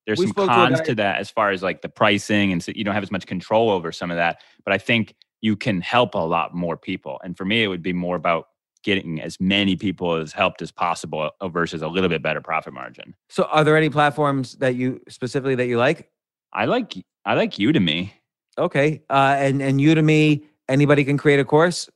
there's some
spoke to
cons to that as far as like the pricing, and so you don't have as much control over some of that. But I think you can help a lot more people, and for me, it would be more about getting as many people as helped as possible uh, versus a little bit better profit margin.
So are there any platforms that you specifically that you like?
I like I like Udemy.
Okay. Uh, and and Udemy, anybody can create a course.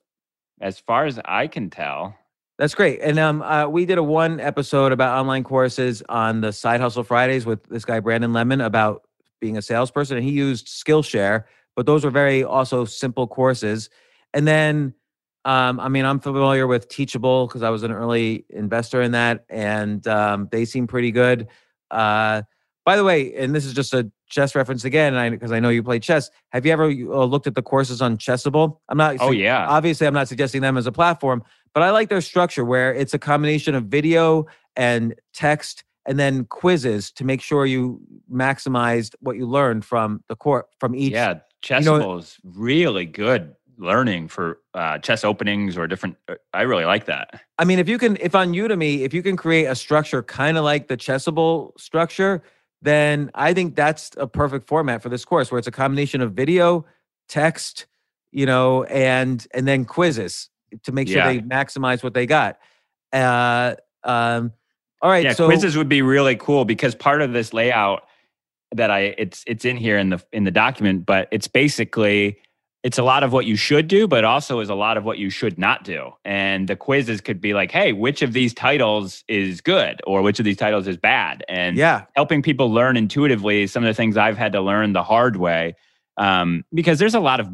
As far as I can tell,
That's great. And um, uh, we did a one episode about online courses on the Side Hustle Fridays with this guy Brandon Lemon about being a salesperson, and he used Skillshare. But those were very also simple courses. And then, um, I mean, I'm familiar with Teachable because I was an early investor in that, and um, they seem pretty good. Uh, by the way, and this is just a chess reference again, because I, know you play chess. Have you ever uh, looked at the courses on Chessable? I'm not.
oh yeah,
Obviously, I'm not suggesting them as a platform, but I like their structure where it's a combination of video and text and then quizzes to make sure you maximized what you learned from the court from each.
Yeah, Chessable is really good learning for uh, chess openings or different. uh, I really like that.
I mean, if you can, if on Udemy, if you can create a structure kind of like the Chessable structure, then I think that's a perfect format for this course, where it's a combination of video, text, you know, and and then quizzes to make sure
Yeah.
they maximize what they got. Uh, um, all right,
yeah,
so
quizzes would be really cool because part of this layout that I it's it's in here in the in the document, but it's basically it's a lot of what you should do, but also is a lot of what you should not do. And the quizzes could be like, hey, which of these titles is good or which of these titles is bad? And
yeah,
helping people learn intuitively some of the things I've had to learn the hard way. Um, because there's a lot of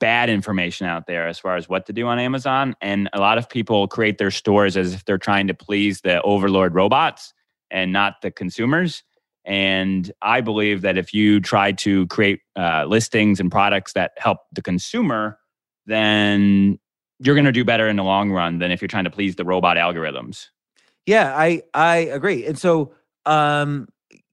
bad information out there as far as what to do on Amazon. And a lot of people create their stores as if they're trying to please the overlord robots and not the consumers. And I believe that if you try to create uh, listings and products that help the consumer, then you're going to do better in the long run than if you're trying to please the robot algorithms.
Yeah, I I agree. And so um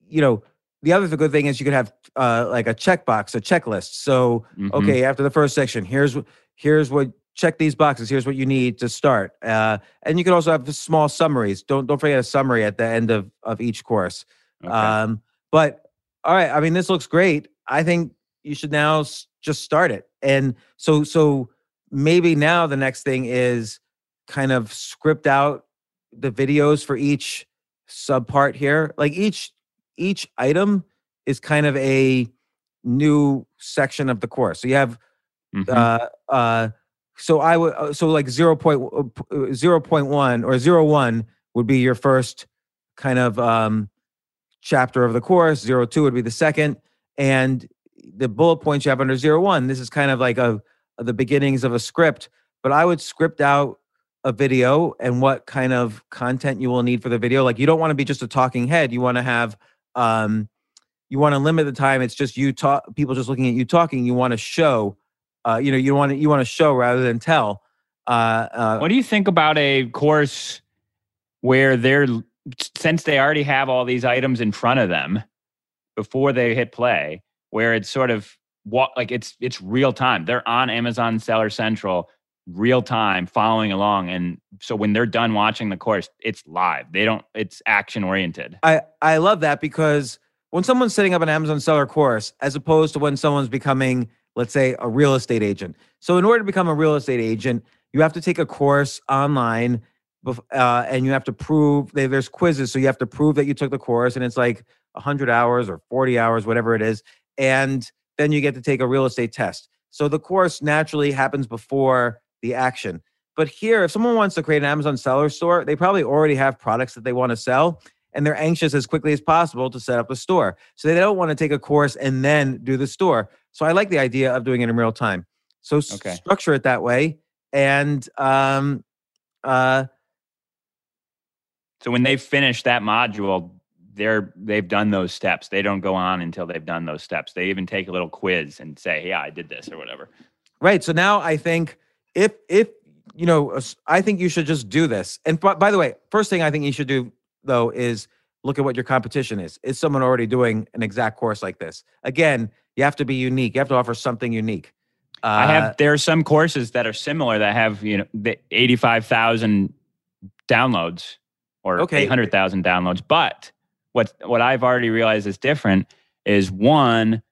you know, the other good thing is you could have uh like a checkbox, a checklist. So
Mhm.
okay, after the first section, here's here's what check these boxes, here's what you need to start. Uh and you could also have small summaries. Don't don't forget a summary at the end of of each course.
Okay.
Um but all right, I mean this looks great. I think you should now s- just start it. And so so maybe now the next thing is kind of script out the videos for each subpart here. Like each each item is kind of a new section of the course. So you have
Mhm.
uh uh so I would uh, so like 0. Point, uh, p- uh, 0.1 or 01 would be your first kind of um chapter of the course 02 would be the second and the bullet points you have under 01 this is kind of like a the beginnings of a script but I would script out a video and what kind of content you will need for the video like you don't want to be just a talking head you want to have um you want to limit the time it's just you talk people just looking at you talking you want to show uh you know you want to you want to show rather than tell uh, uh
What do you think about a course where they're since they already have all these items in front of them before they hit play, where it's sort of what like it's it's real time. They're on Amazon Seller Central real time following along and so when they're done watching the course it's live they don't it's action oriented
I I love that because when someone's setting up an Amazon seller course, as opposed to when someone's becoming, let's say, a real estate agent. So in order to become a real estate agent, you have to take a course online, uh, and you have to prove there's quizzes. So you have to prove that you took the course, and it's like 100 hours or 40 hours, whatever it is, and then you get to take a real estate test. So the course naturally happens before the action. But here, if someone wants to create an Amazon seller store, they probably already have products that they want to sell and they're anxious as quickly as possible to set up a store. So they don't want to take a course and then do the store. So I like the idea of doing it in real time. So
Okay.
structure it that way. And um, uh,
so when they finish that module they're they've done those steps they don't go on until they've done those steps they even take a little quiz and say yeah i did this or whatever
right. So now I think if if you know, I think you should just do this. And by, by the way, first thing I think you should do though is look at what your competition is. Is someone already doing an exact course like this? Again, you have to be unique. You have to offer something unique. Uh,
I have there are some courses that are similar that have you know the eighty five thousand downloads or
Okay.
eight hundred thousand downloads. But what what I've already realized is different is one,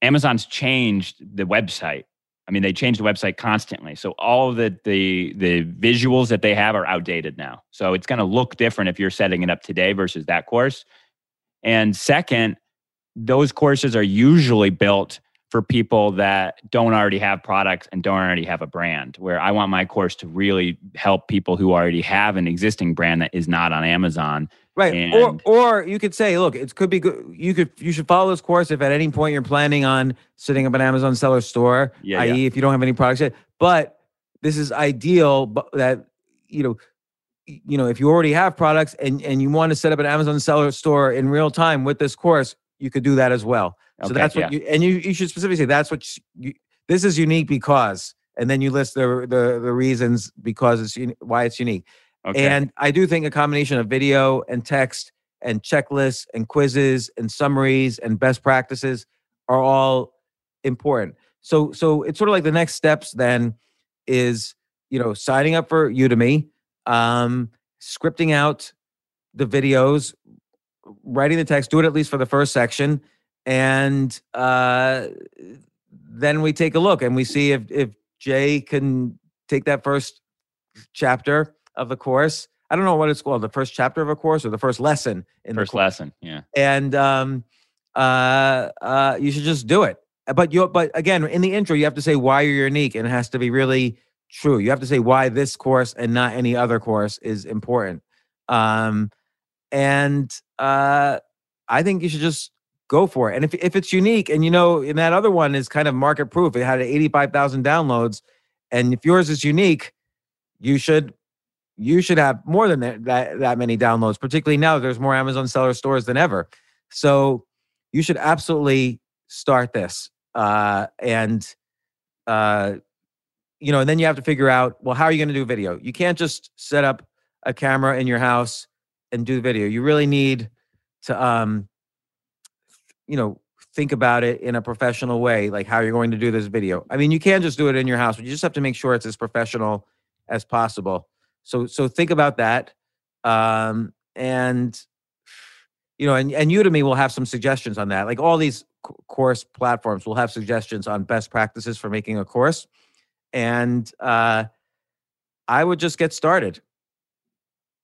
Amazon's changed the website. I mean, they change the website constantly, so all the the the visuals that they have are outdated now. So it's going to look different if you're setting it up today versus that course. And second, those courses are usually built for people that don't already have products and don't already have a brand. Where I want my course to really help people who already have an existing brand that is not on Amazon.
Right. Or
And-
or you could say, look, it could be good. You could you should follow this course if at any point you're planning on setting up an Amazon seller store,
Yeah,
i.e.
yeah.
if you don't have any products yet. But this is ideal but that you know you know if you already have products and and you want to set up an Amazon seller store in real time with this course, you could do that as well.
okay, So
that's what
yeah.
you and you you should specifically say that's what you, this is unique because and then you list the the, the reasons because it's why it's unique.
Okay.
And I do think a combination of video and text and checklists and quizzes and summaries and best practices are all important. So so it's sort of like the next steps then is you know signing up for Udemy, um, scripting out the videos, writing the text, do it at least for the first section, and uh, then we take a look and we see if if Jay can take that first chapter of the course. I don't know what it's called, the first chapter of a course or the first lesson in
First
the course.
lesson. Yeah.
And um, uh, uh, you should just do it. But you, but again, in the intro, you have to say why you're unique, and it has to be really true. You have to say why this course and not any other course is important. Um, and uh, I think you should just go for it. And if if it's unique, and you know, in that other one is kind of market proof, it had 85,000 downloads, and if yours is unique, you should you should have more than that that, that many downloads. Particularly now, there's more Amazon seller stores than ever. So you should absolutely start this. Uh, and uh, you know, and then you have to figure out, well, how are you going to do video? You can't just set up a camera in your house and do video. You really need to, um, you know, think about it in a professional way, like how you're going to do this video. I mean, you can just do it in your house, but you just have to make sure it's as professional as possible. So, so think about that. Um, and you know, and, and Udemy will have some suggestions on that. Like all these c- course platforms will have suggestions on best practices for making a course. And uh, I would just get started.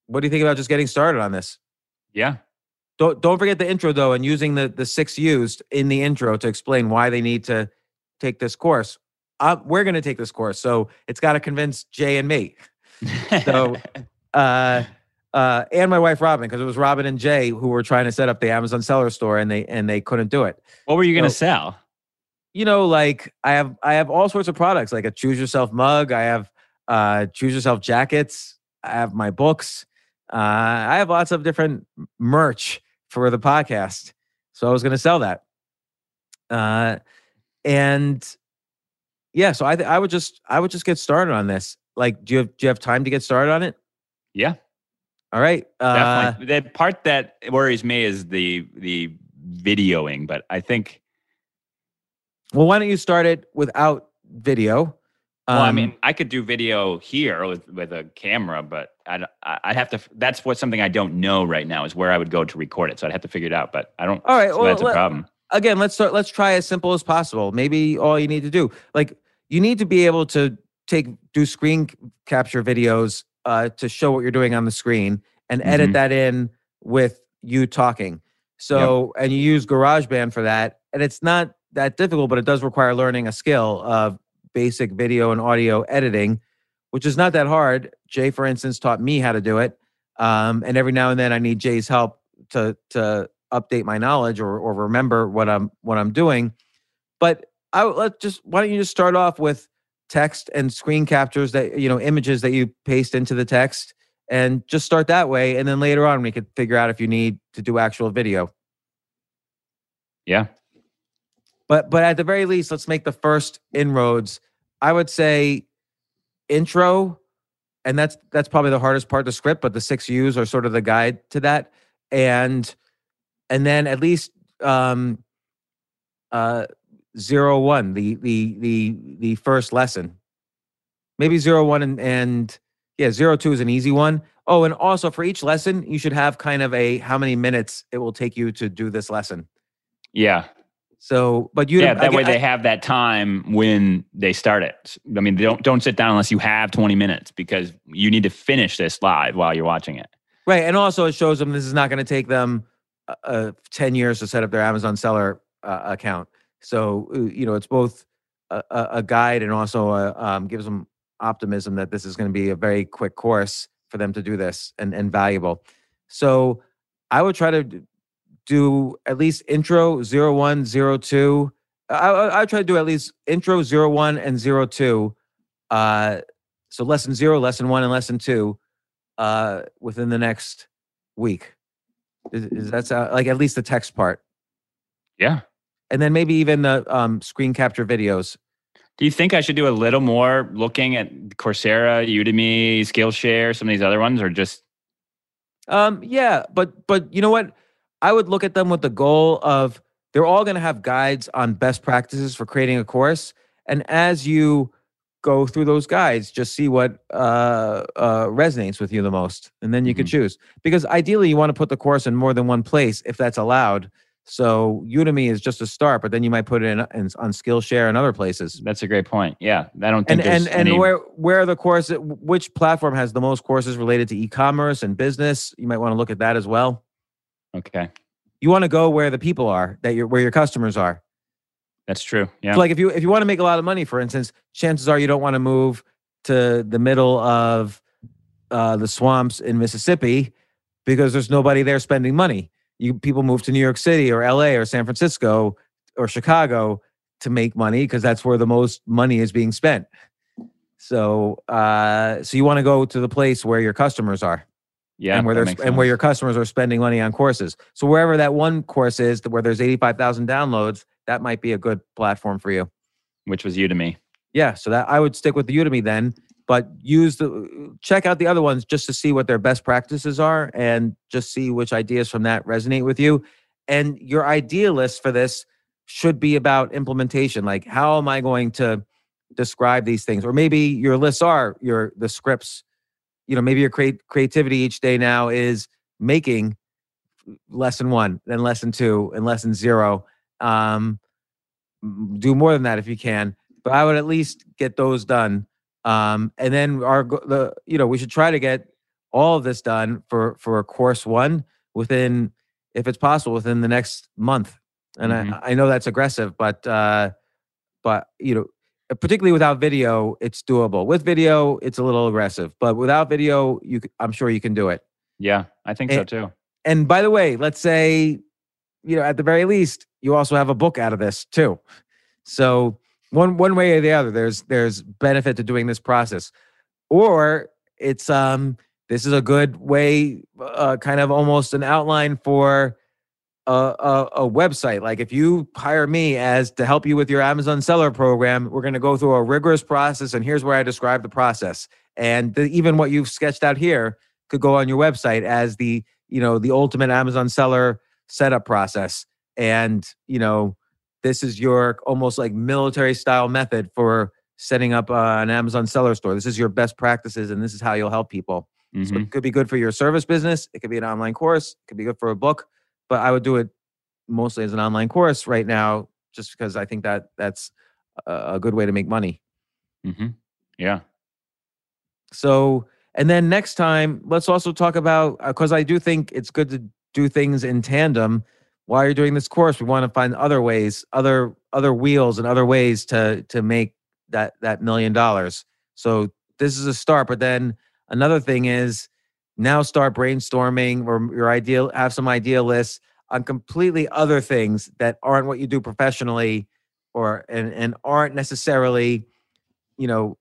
What do you think about just getting started on this?
Yeah.
Don't don't forget the intro though, and using the the six U's in the intro to explain why they need to take this course. Uh, we're going to take this course, so it's got to convince Jay and me. So, uh, uh, and my wife Robin, because it was Robin and Jay who were trying to set up the Amazon seller store, and they and they couldn't do it.
what were you going to
so-
sell?
You know, like I have I have all sorts of products, like a choose yourself mug. I have uh, choose yourself jackets. I have my books. Uh, I have lots of different merch for the podcast, so I was going to sell that. Uh, and yeah, so I I would just I would just get started on this. Like, do you have do you have time to get started on it?
Yeah.
All right. Uh,
Definitely. the part that worries me is the the videoing, but I think
well, why don't you start it without video?
well, I
Um,
mean, I could do video here with, with a camera, but I'd, I- I'd have to. That's what something I don't know right now is where I would go to record it. So I'd have to figure it out. But I don't.
All right,
So
well,
that's a
let-
problem.
again, let's start. Let's try as simple as possible. Maybe all you need to do, like, you need to be able to take do screen capture videos uh, to show what you're doing on the screen and edit
Mhm.
that in with you talking. So, and you use GarageBand for that, and it's not that difficult, but it does require learning a skill of basic video and audio editing, which is not that hard. Jay, for instance, taught me how to do it, um, and every now and then I need Jay's help to to update my knowledge or or remember what I'm what I'm doing. But I would- let just why don't you just start off with text and screen captures that you know images that you paste into the text and just start that way and then later on we could figure out if you need to do actual video.
Yeah.
But but at the very least let's make the first inroads. I would say intro and that's that's probably the hardest part of the script but the six U's are sort of the guide to that and and then at least um uh zero one the the the the first lesson maybe zero one and and yeah zero two is an easy one. Oh, and also for each lesson you should have kind of a how many minutes it will take you to do this lesson
Yeah.
so but you
yeah. That way
I-
they have that time when they start it. I mean, they don't don't sit down unless you have 20 minutes because you need to finish this live while you're watching it.
Right, and also it shows them this is not going to take them uh, uh, ten years to set up their Amazon seller uh, account. So uh, you know, it's both a, a guide and also a, um, gives them optimism that this is going to be a very quick course for them to do this and and valuable. So I would try to do at least intro zero one zero two. I I try to do at least intro zero one and zero two. Uh, so lesson zero, lesson one, and lesson two uh, within the next week. Is, is that sound, like at least the text part,
Yeah.
And then maybe even the um, screen capture videos.
Do you think I should do a little more looking at Coursera, Udemy, Skillshare, some of these other ones, or just
Um, yeah, but but you know what? I would look at them with the goal of they're all going to have guides on best practices for creating a course, and as you go through those guides, just see what uh, uh, resonates with you the most, and then you can choose. Because ideally, you want to put the course in more than one place if that's allowed. So Udemy is just a start, but then you might put it in, in on Skillshare and other places.
that's a great point. Yeah. I don't think
And and and
any-
where where the course which platform has the most courses related to e-commerce and business? You might want to look at that as well.
Okay.
You want to go where the people are, that you're where your customers are.
That's true. Yeah.
So like if you if you want to make a lot of money, for instance, chances are you don't want to move to the middle of uh, the swamps in Mississippi because there's nobody there spending money. You people move to New York City or L.A. or San Francisco or Chicago to make money because that's where the most money is being spent. So uh, so you want to go to the place where your customers are
yeah.
and where there's and where your customers are spending money on courses. So wherever that one course is, where there's eighty five thousand downloads, that might be a good platform for you.
which was Udemy.
Yeah, so that I would stick with the Udemy then, but use the check out the other ones just to see what their best practices are and just see which ideas from that resonate with you. And your idea list for this should be about implementation. Like, how am I going to describe these things? Or maybe your lists are your the scripts. You know, maybe your create creativity each day now is making lesson one, then lesson two, and lesson zero. Um, do more than that if you can but I would at least get those done. Um, and then our the you know we should try to get all of this done for for course one within, if it's possible, within the next month. And
Mhm.
I I know that's aggressive, but uh, but you know particularly without video, it's doable. With video, it's a little aggressive, but without video, you I'm sure you can do it.
Yeah, I think so too.
And by the way, let's say, you know, at the very least, you also have a book out of this too. So one one way or the other, there's there's benefit to doing this process, or it's um this is a good way, uh, kind of almost an outline for a, a, a website. Like if you hire me as to help you with your Amazon seller program, we're going to go through a rigorous process, and here's where I describe the process. And the, even what you've sketched out here could go on your website as the you know the ultimate Amazon seller setup process. And you know this is your almost like military style method for setting up uh, an Amazon seller store. This is your best practices, and this is how you'll help people. So
Mhm.
it could be good for your service business. It could be an online course. It could be good for a book. But I would do it mostly as an online course right now, just because I think that that's a, a good way to make money.
Mhm. Yeah.
So, and then next time, let's also talk about because I do think it's good to do things in tandem. While you're doing this course, we want to find other ways, other other wheels, and other ways to to make that that million dollars. So this is a start, but then another thing is now start brainstorming or your ideal have some idea lists on completely other things that aren't what you do professionally or and and aren't necessarily you know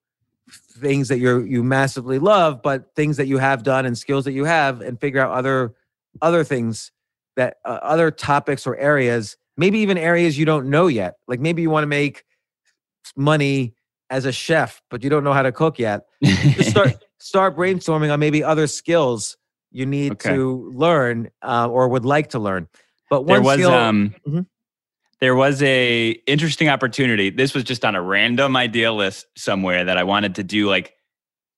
things that you you massively love but things that you have done and skills that you have and figure out other other things that uh, other topics or areas maybe even areas you don't know yet. Like maybe you want to make money as a chef but you don't know how to cook yet. Just start start brainstorming on maybe other skills you need
Okay.
to learn uh, or would like to learn. But
there was
skill
um
Mhm.
there was a interesting opportunity. This was just on a random idea list somewhere that i wanted to do like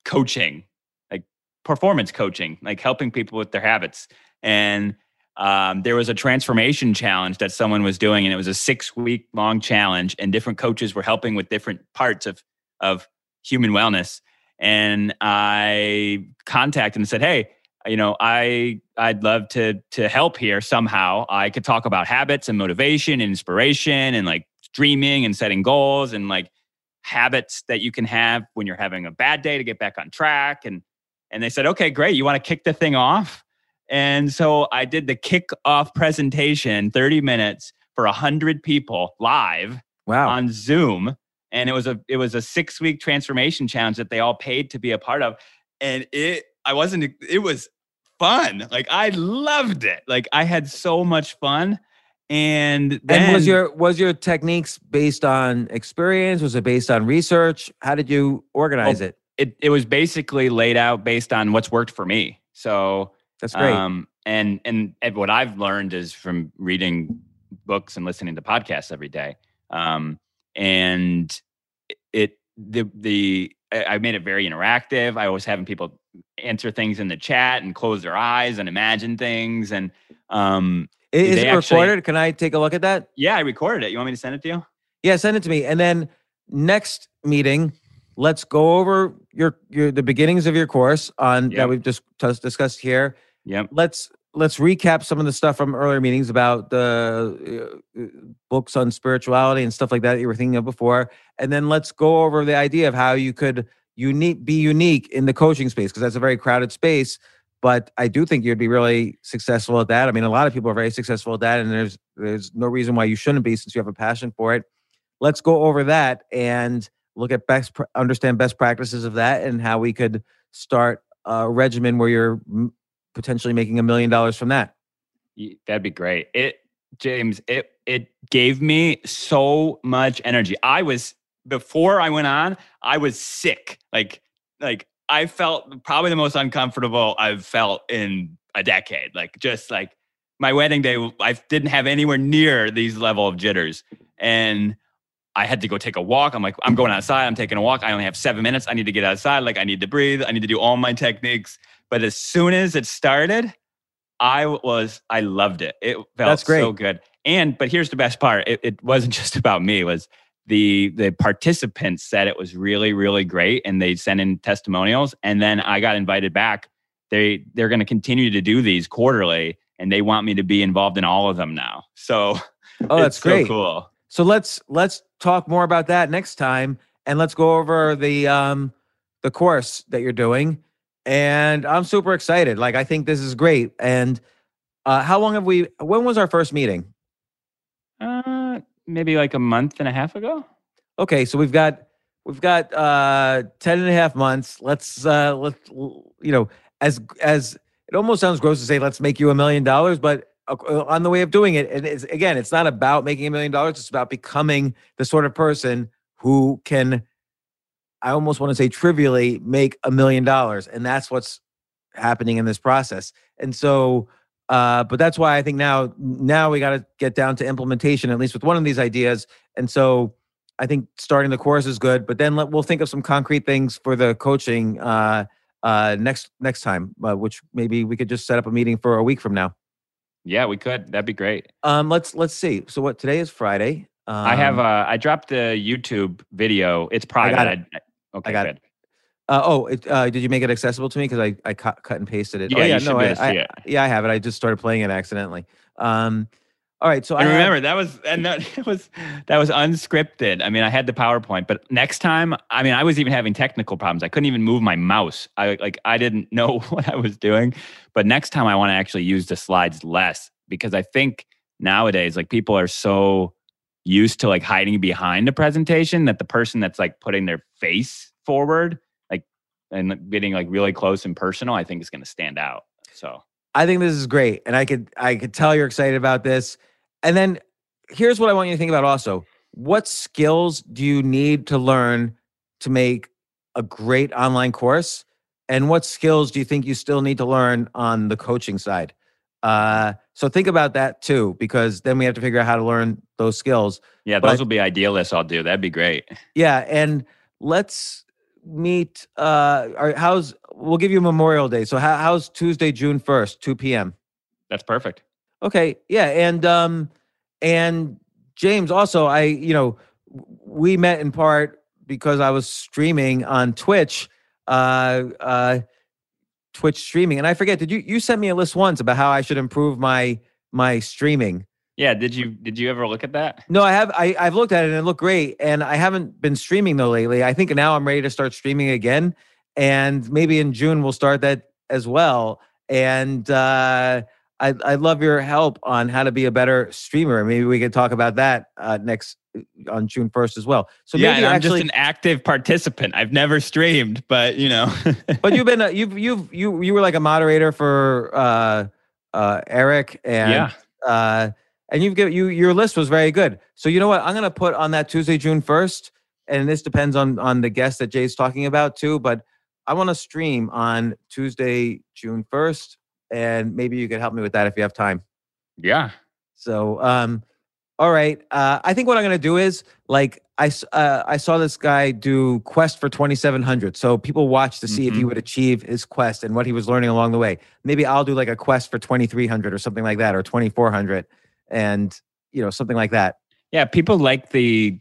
coaching like performance coaching like helping people with their habits. And um, there was a transformation challenge that someone was doing and it was a six week long challenge and different coaches were helping with different parts of of human wellness. And i contacted and said hey you know i i'd love to to help here somehow. I could talk about habits and motivation and inspiration and like dreaming and setting goals and like habits that you can have when you're having a bad day to get back on track. And and they said okay great. You want to kick the thing off and so i did the kick off presentation 30 minutes for 100 people live
wow
on Zoom, and it was a it was a six week transformation challenge that they all paid to be a part of, and it I wasn't it was fun like I loved it like I had so much fun, And then
and was your was your techniques based on experience? Was it based on research? How did you organize
Oh,
it?
it, it was basically laid out based on what's worked for me. So
That's great.
Um, and, and and what I've learned is from reading books and listening to podcasts every day. Um, and it the the I made it very interactive. I was having people answer things in the chat and close their eyes and imagine things. And um,
Is it
actually-
recorded? Can I take a look at that?
yeah, I recorded it. You want me to send it to you?
Yeah, send it to me. And then next meeting, let's go over your your the beginnings of your course on that we've just discussed here.
Yep.
Let's let's recap some of the stuff from earlier meetings about the uh, books on spirituality and stuff like that, that you were thinking of before, and then let's go over the idea of how you could unique be unique in the coaching space because that's a very crowded space. But I do think you'd be really successful at that. I mean, a lot of people are very successful at that, and there's there's no reason why you shouldn't be since you have a passion for it. Let's go over that and look at best understand best practices of that and how we could start a regimen where you're potentially making a million dollars from that.
That'd be great. It, James, it it gave me so much energy. I was before I went on, I was sick. Like like I felt probably the most uncomfortable I've felt in a decade. Like just like my wedding day, I didn't have anywhere near these level of jitters, and I had to go take a walk. I'm like, I'm going outside. I'm taking a walk. I only have seven minutes. I need to get outside. Like I need to breathe. I need to do all my techniques. But as soon as it started, I was I loved it. It felt
That's great.
so good. And but here's the best part. It, it wasn't just about me. It was the the participants said it was really really great, and they sent in testimonials. And then I got invited back. They they're going to continue to do these quarterly, and they want me to be involved in all of them now. So
Oh, that's
so
great.
cool.
So let's let's talk more about that next time, and let's go over the um the course that you're doing. And I'm super excited. Like I think this is great. And uh, how long have we? When was our first meeting?
Uh, maybe like a month and a half ago.
Okay, so we've got we've got uh 10 and a half months. Let's uh let's you know, as as it almost sounds gross to say let's make you a million dollars, but uh, on the way of doing it, and it's again, it's not about making a million dollars, it's about becoming the sort of person who can I almost want to say trivially make a million dollars. And that's what's happening in this process. And so uh, but that's why I think now now we got to get down to implementation, at least with one of these ideas. And so I think starting the course is good, but then let, we'll think of some concrete things for the coaching uh, uh, next next time, uh, which maybe we could just set up a meeting for a week from now.
Yeah, we could. That'd be great.
Um, let's let's see. So what today is Friday. Um,
I have uh I dropped the YouTube video. It's private. I
it.
Okay,
got
good.
it. Uh, oh, it, uh, did you make it accessible to me? Because I, I cut, cut and pasted it. oh,
Yeah, you
yeah, no, I, I- yeah, I have it. I just started playing it accidentally. Um, all right, so I
And
have-
remember that was and that was that was unscripted. I mean, I had the PowerPoint, but next time, I mean, I was even having technical problems. I couldn't even move my mouse. I like I didn't know what I was doing. But next time, I want to actually use the slides less because I think nowadays, like people are so used to like hiding behind a presentation that the person that's like putting their face forward, like and getting like really close and personal, I think is going to stand out. So
I think this is great, and I could I could tell you're excited about this. And then here's what I want you to think about also: what skills do you need to learn to make a great online course, and what skills do you think you still need to learn on the coaching side? Uh, so think about that too, because then we have to figure out how to learn those skills.
yeah,
But-
those will be idealists. I'll do. That'd be great.
Yeah, and let's meet. Uh, or how's we'll give you Memorial Day. So how, how's Tuesday, June first, two p.m.
That's perfect.
Okay, yeah, and um, and James also, I you know, we met in part because I was streaming on Twitch, uh, uh, Twitch streaming, and I forget. Did you you sent me a list once about how I should improve my my streaming?
Yeah. Did you did you ever look at that?
No, I have. I, I've looked at it and it looked great. And I haven't been streaming though lately. I think now I'm ready to start streaming again. And maybe in June we'll start that as well. And uh, I I love your help on how to be a better streamer. Maybe we could talk about that uh, next on June first as well. So
yeah,
maybe
I'm
actually,
just an active participant. I've never streamed, but you know.
but you've been a, you've you've you you were like a moderator for uh, uh, Eric and
yeah,
uh, and you've given you your list was very good. So you know what? I'm gonna put on that Tuesday, June first, and this depends on on the guest that Jay's talking about too. But I want to stream on Tuesday, June first, and maybe you could help me with that if you have time.
Yeah.
So, um, all right. Uh, I think what I'm gonna do is like I uh, I saw this guy do quest for 2700. So people watch to see if he
Mhm.
would achieve his quest and what he was learning along the way. Maybe I'll do like a quest for 2300 or something like that, or 2400, and you know something like that.
Yeah, people like the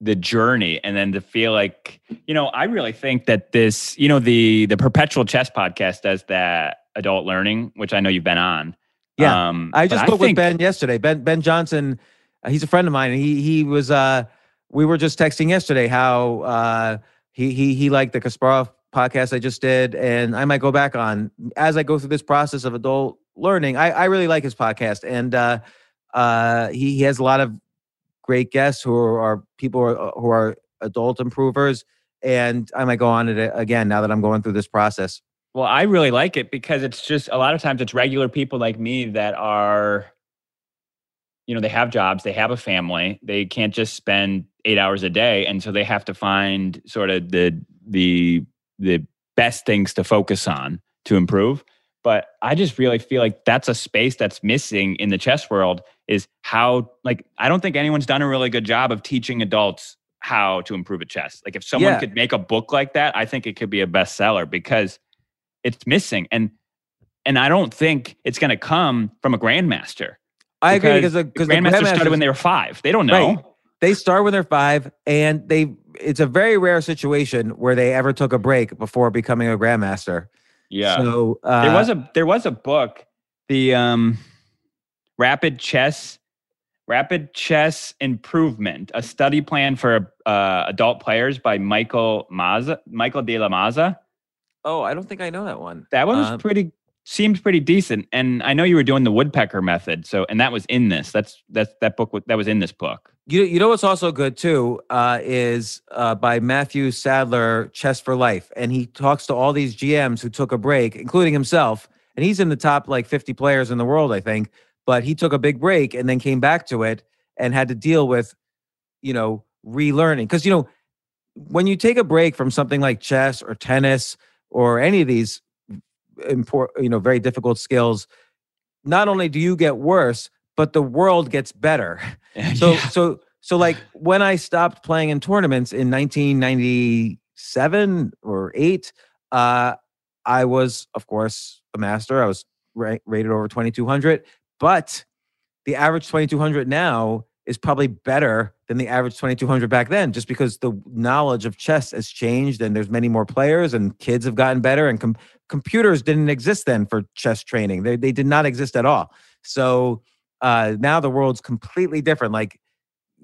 the journey and then to feel like, you know, I really think that this, you know, the the perpetual chess podcast does that adult learning, which I know you've been on.
Yeah.
Um,
I just spoke
think-
with Ben yesterday. Ben Ben Johnson, uh, he's a friend of mine, and he he was uh we were just texting yesterday how uh he he he liked the Kasparov podcast I just did, and I might go back on as I go through this process of adult learning. I I really like his podcast, and uh uh he, he has a lot of great guests who are, are people who are, who are adult improvers, and I might go on it again now that I'm going through this process.
Well, I really like it because it's just a lot of times it's regular people like me that are, you know, they have jobs, they have a family, they can't just spend eight hours a day, and so they have to find sort of the the the best things to focus on to improve. But I just really feel like that's a space that's missing in the chess world is how like I don't think anyone's done a really good job of teaching adults how to improve at chess. Like if someone
Yeah.
could make a book like that, I think it could be a bestseller because it's missing and and I don't think it's going to come from a grandmaster.
I agree because the, because the
grandmaster started when they were 5. They don't know.
Right. they start when they're five and they it's a very rare situation where they ever took a break before becoming a grandmaster
Yeah.
so uh,
there was a there was a book, the um Rapid Chess Rapid Chess Improvement, a study plan for uh, adult players by Michael Maza, Michael De La Maza.
Oh i don't think i know that one
That one was
Um,
pretty seemed pretty decent, and I know you were doing the woodpecker method, so and that was in this. That's that's that book that was in this book.
you, you know what's also good too uh, is uh, by matthew sadler chess for life and he talks to all these gms who took a break including himself and he's in the top like 50 players in the world i think but he took a big break and then came back to it and had to deal with you know relearning because you know when you take a break from something like chess or tennis or any of these important you know very difficult skills not only do you get worse but the world gets better so
Yeah.
so so like when i stopped playing in tournaments in 1997 or 8 uh i was of course a master i was ra- rated over 2200 but the average 2200 now is probably better than the average 2200 back then just because the knowledge of chess has changed and there's many more players and kids have gotten better and com- computers didn't exist then for chess training. They, they did not exist at all. So uh, now the world's completely different. Like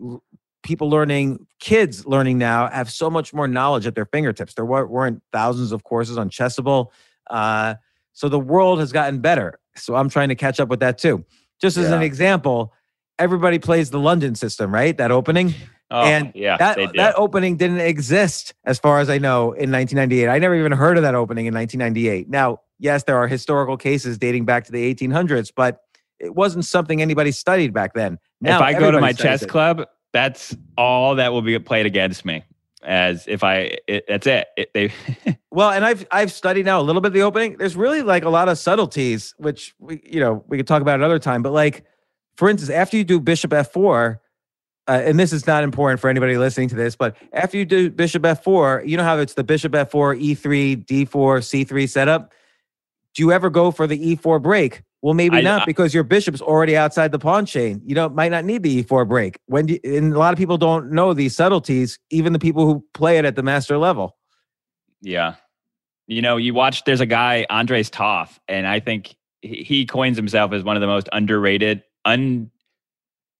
l- people learning kids learning now have so much more knowledge at their fingertips. There wa- weren't thousands of courses on chessable uh, so the world has gotten better. So i'm trying to catch up with that too. Just as an example everybody plays the london system right that opening
Oh,
and
yeah,
that that opening didn't exist as far as I know in 1998. I never even heard of that opening in 1998. Now, yes, there are historical cases dating back to the 1800s, but it wasn't something anybody studied back then. Now
if I go to my chess
it.
club, that's all that will be played against me. As if I, it, that's it. it they,
Well, and I've I've studied now a little bit of the opening. There's really like a lot of subtleties, which we you know we could talk about another time. But like, for instance, after you do Bishop F4, uh, and this is not important for anybody listening to this, but after you do Bishop F4, you know how it's the Bishop F4, E3, D4, C3 setup. Do you ever go for the E4 break? Well, maybe
I-
not
I-
because your bishop's already outside the pawn chain. You don't might not need the E4 break. When do you, and a lot of people don't know these subtleties, even the people who play it at the master level.
yeah. You know, you watch. There's a guy, Andras Toth, and I think he coins himself as one of the most underrated, un,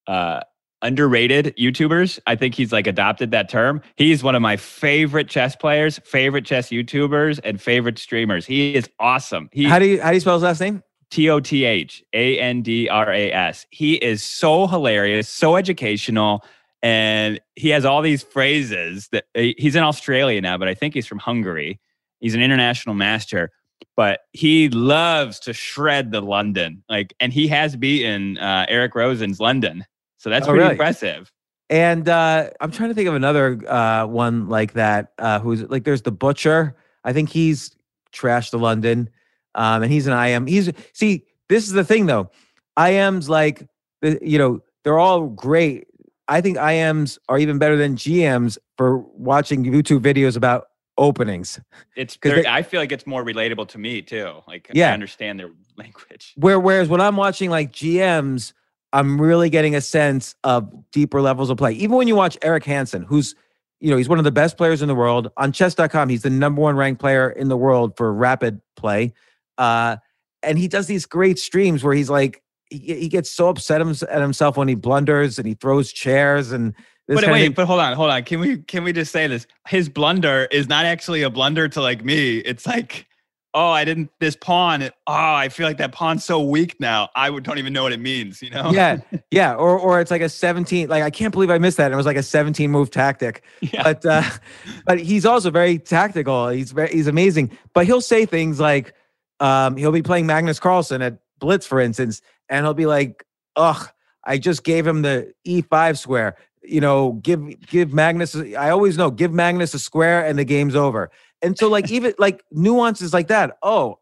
uh, underrated YouTubers. I think he's like adopted that term. He's one of my favorite chess players, favorite chess YouTubers, and favorite streamers. He is awesome. He
How do you how do you spell his last name?
T O T H A N D R A S. He is so hilarious, so educational, and he has all these phrases that uh, he's in Australia now, but I think he's from Hungary. He's an international master, but he loves to shred the London. Like, and he has beaten uh, Eric Rosen's London, so that's
Oh,
pretty
really?
impressive.
And uh, I'm trying to think of another uh, one like that. Uh, who's like, there's the butcher. I think he's trashed the London, um, and he's an IM. He's see, this is the thing though. IMs like, the, you know, they're all great. I think IMs are even better than GMs for watching YouTube videos about openings.
It's
'Cause
very-
they-
I feel like it's more relatable to me too. Like,
Yeah.
I understand their language.
Where whereas when I'm watching like GMs, I'm really getting a sense of deeper levels of play. Even when you watch Eric Hansen, who's you know, he's one of the best players in the world. On chess.com, he's the number one ranked player in the world for rapid play. Uh, and he does these great streams where he's like, he, he gets so upset at himself when he blunders and he throws chairs and
But wait, but hold on, hold on. Can we can we just say this? His blunder is not actually a blunder to like me. It's like, oh, I didn't this pawn. Oh, I feel like that pawn's so weak now. I would, don't even know what it means. You know?
yeah, yeah, or or it's like a 17. Like I can't believe I missed that. It was like a 17 move tactic.
Yeah.
But uh, but he's also very tactical. He's very he's amazing. But he'll say things like, um, he'll be playing Magnus Carlsen at Blitz, for instance, and he'll be like, "Ugh, I just gave him the E5 square. You know, give give Magnus. I always know, give Magnus a square, and the game's over." And so, like even like nuances like that. Oh,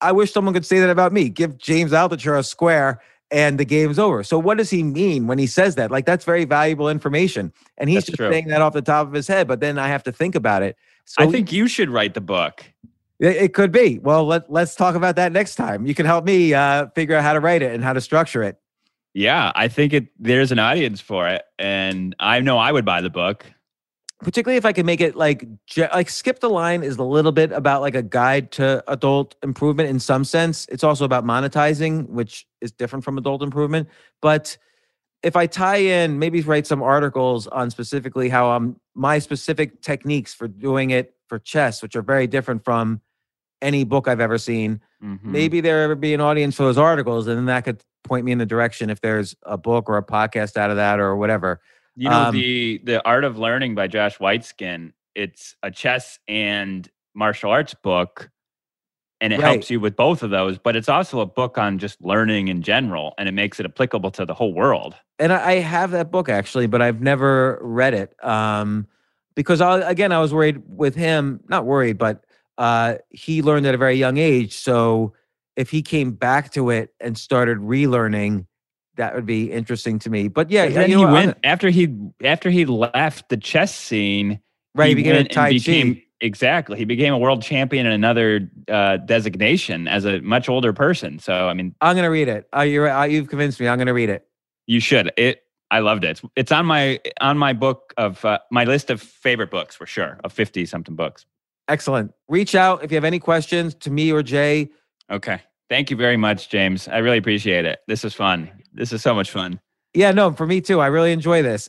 I wish someone could say that about me. Give James Altucher a square and the game's over. So what does he mean when he says that? Like that's very valuable information. And he's
That's
just
true.
saying that off the top of his head, but then I have to think about it. So
I think you should write the book.
it, could be. Well, let, let's talk about that next time. You can help me uh, figure out how to write it and how to structure it.
Yeah, I think it. There's an audience for it, and I know I would buy the book.
particularly if I could make it like like skip the line is a little bit about like a guide to adult improvement in some sense. It's also about monetizing, which is different from adult improvement. But if I tie in, maybe write some articles on specifically how um my specific techniques for doing it for chess, which are very different from any book I've ever seen.
Mhm.
Maybe there ever be an audience for those articles, and then that could point me in the direction if there's a book or a podcast out of that or whatever.
You know
Um,
the the Art of Learning by Josh Waitzkin. It's a chess and martial arts book, and it
Right.
helps you with both of those. But it's also a book on just learning in general, and it makes it applicable to the whole world.
and I I have that book actually, but I've never read it. Um, because I, again, I was worried with him, not worried, but uh, he learned at a very young age. So if he came back to it and started relearning, that would be interesting to me. But yeah,
And then
you
he
know I'm
went after he after he left the chess scene.
Right, he became a Tai Chi.
Exactly, he became a world champion in another uh, designation as a much older person. So I mean,
I'm gonna read it. Uh, you're, uh, you've convinced me. I'm gonna read it.
you should. It. I loved it. It's, it's on my on my book of uh, my list of favorite books for sure of fifty something books.
Excellent. Reach out if you have any questions to me or Jay.
Okay. Thank you very much, James. I really appreciate it. This is fun. This is so much fun.
Yeah, no, for me too. I really enjoy this.